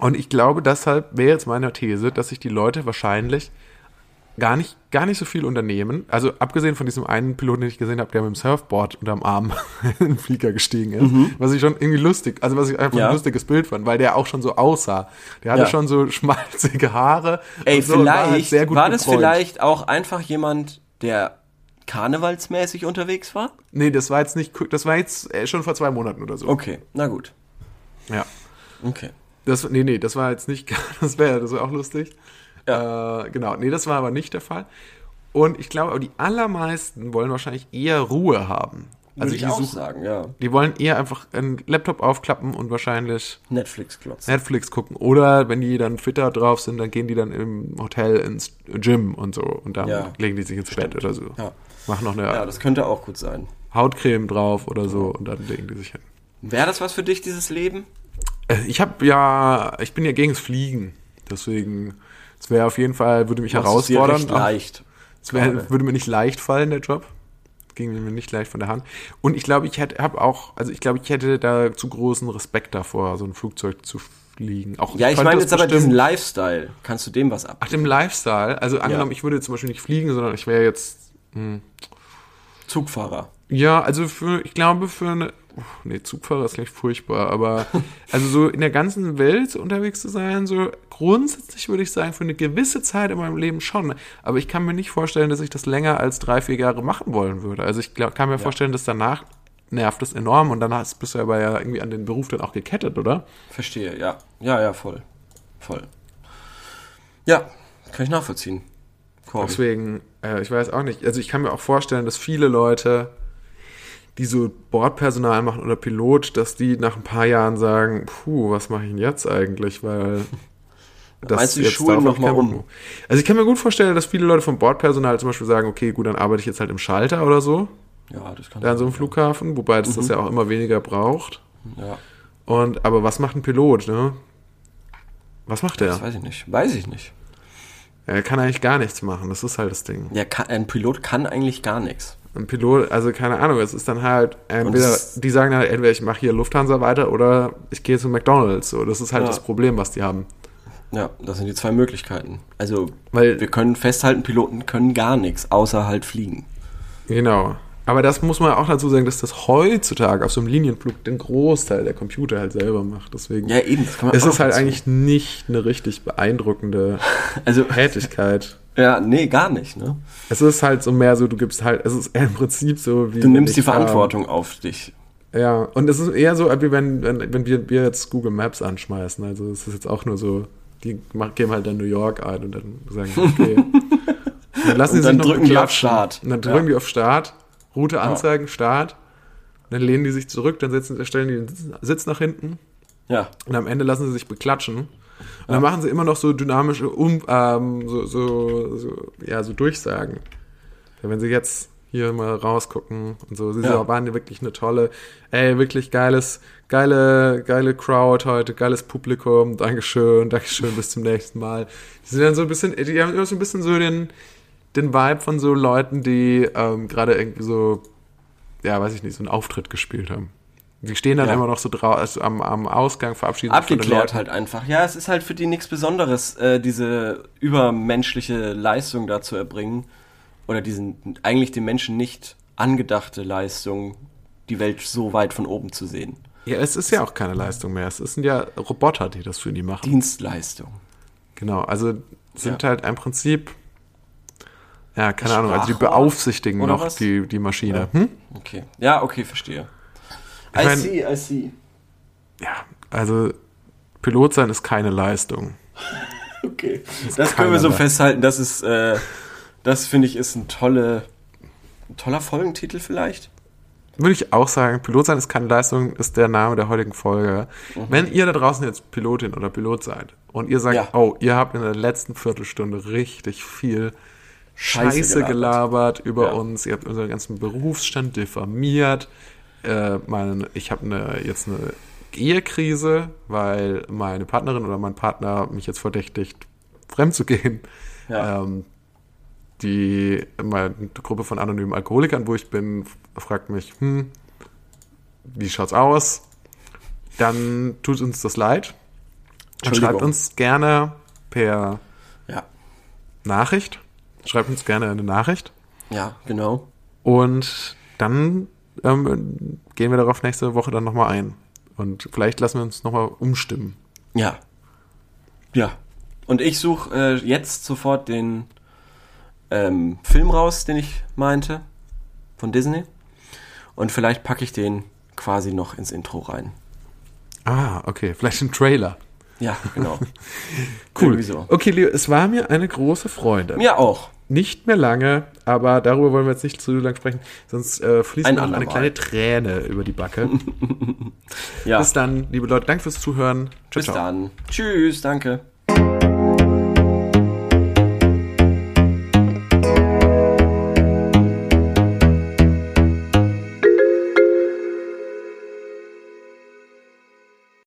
Und ich glaube, deshalb wäre jetzt meine These, dass sich die Leute wahrscheinlich gar nicht, gar nicht so viel unternehmen. Also abgesehen von diesem einen Piloten, den ich gesehen habe, der mit dem Surfboard unterm Arm in den Flieger gestiegen ist, was ich schon irgendwie lustig, also was ich einfach Ja. ein lustiges Bild fand, weil der auch schon so aussah. Der hatte Ja. schon so schmalzige Haare. Ey, so und war halt vielleicht war das gebräunt. vielleicht auch einfach jemand, der karnevalsmäßig unterwegs war? Nee, das war jetzt nicht, das war jetzt äh, schon vor zwei Monaten oder so. Okay, na gut. Ja. Okay. Das, nee, nee, das war jetzt nicht, das wäre das wär auch lustig. Äh, genau, nee, das war aber nicht der Fall. Und ich glaube, aber die allermeisten wollen wahrscheinlich eher Ruhe haben. Also Würde ich die auch suchen, sagen, ja. die wollen eher einfach einen Laptop aufklappen und wahrscheinlich Netflix-Klotz. Netflix gucken. Oder wenn die dann fitter drauf sind, dann gehen die dann im Hotel ins Gym und so. Und dann Ja. legen die sich ins Bett oder so. Ja. Machen noch eine ja, das könnte auch gut sein. Hautcreme drauf oder so und dann legen die sich hin. Wäre das was für dich, dieses Leben? Äh, Ich habe ja, ich bin ja gegen das Fliegen. Deswegen, es wäre auf jeden Fall, würde mich dir herausfordern. recht Auch- leicht. Es würde mir nicht leicht fallen, der Job. Ging mir nicht leicht von der Hand. Und ich glaube, ich hätte, habe auch, also ich glaube, ich hätte da zu großen Respekt davor, so ein Flugzeug zu fliegen. Auch Ja, ich meine das jetzt aber diesen Lifestyle. Kannst du dem was ab? Ach, dem Lifestyle. Also angenommen, ich würde zum Beispiel nicht fliegen, sondern ich wäre jetzt, Zugfahrer. ja, also für, ich glaube, für eine, uff, nee, Zugfahrer ist gleich furchtbar, aber also so in der ganzen Welt unterwegs zu sein, so grundsätzlich würde ich sagen, für eine gewisse Zeit in meinem Leben schon. Aber ich kann mir nicht vorstellen, dass ich das länger als drei, vier Jahre machen wollen würde. Also ich glaub, kann mir vorstellen, dass danach nervt es enorm und dann hast, bist du aber ja irgendwie an den Beruf dann auch gekettet, oder? Verstehe, ja. Ja, ja, voll. Voll. Ja, kann ich nachvollziehen. Corby. Deswegen, äh, ich weiß auch nicht. Also ich kann mir auch vorstellen, dass viele Leute, die so Bordpersonal machen oder Pilot, dass die nach ein paar Jahren sagen, puh, was mache ich denn jetzt eigentlich? Weil das Meinst du, jetzt schulen noch mal um? Also ich kann mir gut vorstellen, dass viele Leute vom Bordpersonal zum Beispiel sagen, okay, gut, dann arbeite ich jetzt halt im Schalter oder so, Ja, das kann da an so einem Flughafen, wobei das Mhm. das ja auch immer weniger braucht. Ja, Und aber was macht ein Pilot, ne? Was macht das der? weiß ich nicht. Weiß ich nicht. Er kann eigentlich gar nichts machen, das ist halt das Ding. Ja, kann, ein Pilot kann eigentlich gar nichts. Ein Pilot, also keine Ahnung, es ist dann halt entweder, die sagen halt, entweder ich mache hier Lufthansa weiter oder ich gehe zu McDonalds. So, das ist halt Ja. das Problem, was die haben. Ja, das sind die zwei Möglichkeiten. Also, Weil- wir können festhalten, Piloten können gar nichts, außer halt fliegen. Genau. Aber das muss man auch dazu sagen, dass das heutzutage auf so einem Linienflug den Großteil der Computer halt selber macht. Deswegen Ja, eben. Das kann man ist es halt dazu. eigentlich nicht eine richtig beeindruckende Also, Tätigkeit. Ja, nee, gar nicht, ne? Es ist halt so mehr so, du gibst halt, es ist im Prinzip so wie. Du nimmst die ich, ähm, Verantwortung auf dich. Ja, und es ist eher so, wie wenn, wenn, wenn wir, wir jetzt Google Maps anschmeißen. Also es ist jetzt auch nur so, die geben halt dann New York ein und dann sagen, okay. dann lassen Und sie dann sich drücken die auf. Start. Und dann Ja. drücken die auf Start, Route anzeigen, Start. Und dann lehnen die sich zurück, dann setzen, stellen die den Sitz nach hinten Ja. und am Ende lassen sie sich beklatschen. Und dann machen sie immer noch so dynamische um, ähm, so, so, so, ja, so Durchsagen. Wenn sie jetzt hier mal rausgucken und so, sie Ja. waren ja wirklich eine tolle, ey, wirklich geiles, geile, geile Crowd heute, geiles Publikum, Dankeschön, Dankeschön, bis zum nächsten Mal. Die sind dann so ein bisschen, die haben immer so ein bisschen so den, den Vibe von so Leuten, die ähm, gerade irgendwie so, ja, weiß ich nicht, so einen Auftritt gespielt haben. Die stehen dann Ja. immer noch so drau also am, am Ausgang, verabschieden sich den Abgeklärt halt einfach. Ja, es ist halt für die nichts Besonderes, äh, diese übermenschliche Leistung da zu erbringen. Oder diesen eigentlich dem Menschen nicht angedachte Leistung, die Welt so weit von oben zu sehen. Ja, es ist ja auch keine Leistung mehr. Es sind ja Roboter, die das für die machen. Dienstleistung. Genau, also sind Ja. halt im Prinzip, ja, keine Ahnung, also die Sprachrohr? beaufsichtigen noch was? die, die Maschine. Hm? Okay. Ja, okay, verstehe. Ich I mein- see, I see. Ja, also Pilot sein ist keine Leistung. Okay. Das können wir so festhalten. Das ist, äh, das finde ich, ist ein tolle, ein toller Folgentitel vielleicht. Würde ich auch sagen, Pilot sein ist keine Leistung, ist der Name der heutigen Folge. Wenn ihr da draußen jetzt Pilotin oder Pilot seid und ihr sagt, Ja. oh, ihr habt in der letzten Viertelstunde richtig viel Scheiße, Scheiße gelabert. über Ja. uns, ihr habt unseren ganzen Berufsstand diffamiert. Äh, mein, ich habe eine, jetzt eine Ehekrise, weil meine Partnerin oder mein Partner mich jetzt verdächtigt, fremd zu gehen. Ja. Ähm, die meine Gruppe von anonymen Alkoholikern, wo ich bin, fragt mich, hm, wie schaut's aus? Dann tut uns das leid. Und schreibt uns gerne per Ja. Nachricht. Schreibt uns gerne eine Nachricht. Ja, genau. Und dann ähm, gehen wir darauf nächste Woche dann nochmal ein. Und vielleicht lassen wir uns nochmal umstimmen. Ja. Ja. Und ich suche äh, jetzt sofort den ähm, Film raus, den ich meinte, von Disney. Und vielleicht packe ich den quasi noch ins Intro rein. Ah, okay. Vielleicht ein Trailer. Ja, genau. Cool. Irgendwie so. Okay, Leo, es war mir eine große Freude. Mir auch. Nicht mehr lange, aber darüber wollen wir jetzt nicht zu lang sprechen, sonst äh, fließt Ein noch eine kleine Träne über die Backe. Ja. Bis dann, liebe Leute, danke fürs Zuhören. Ciao, Bis dann. Tschüss, danke.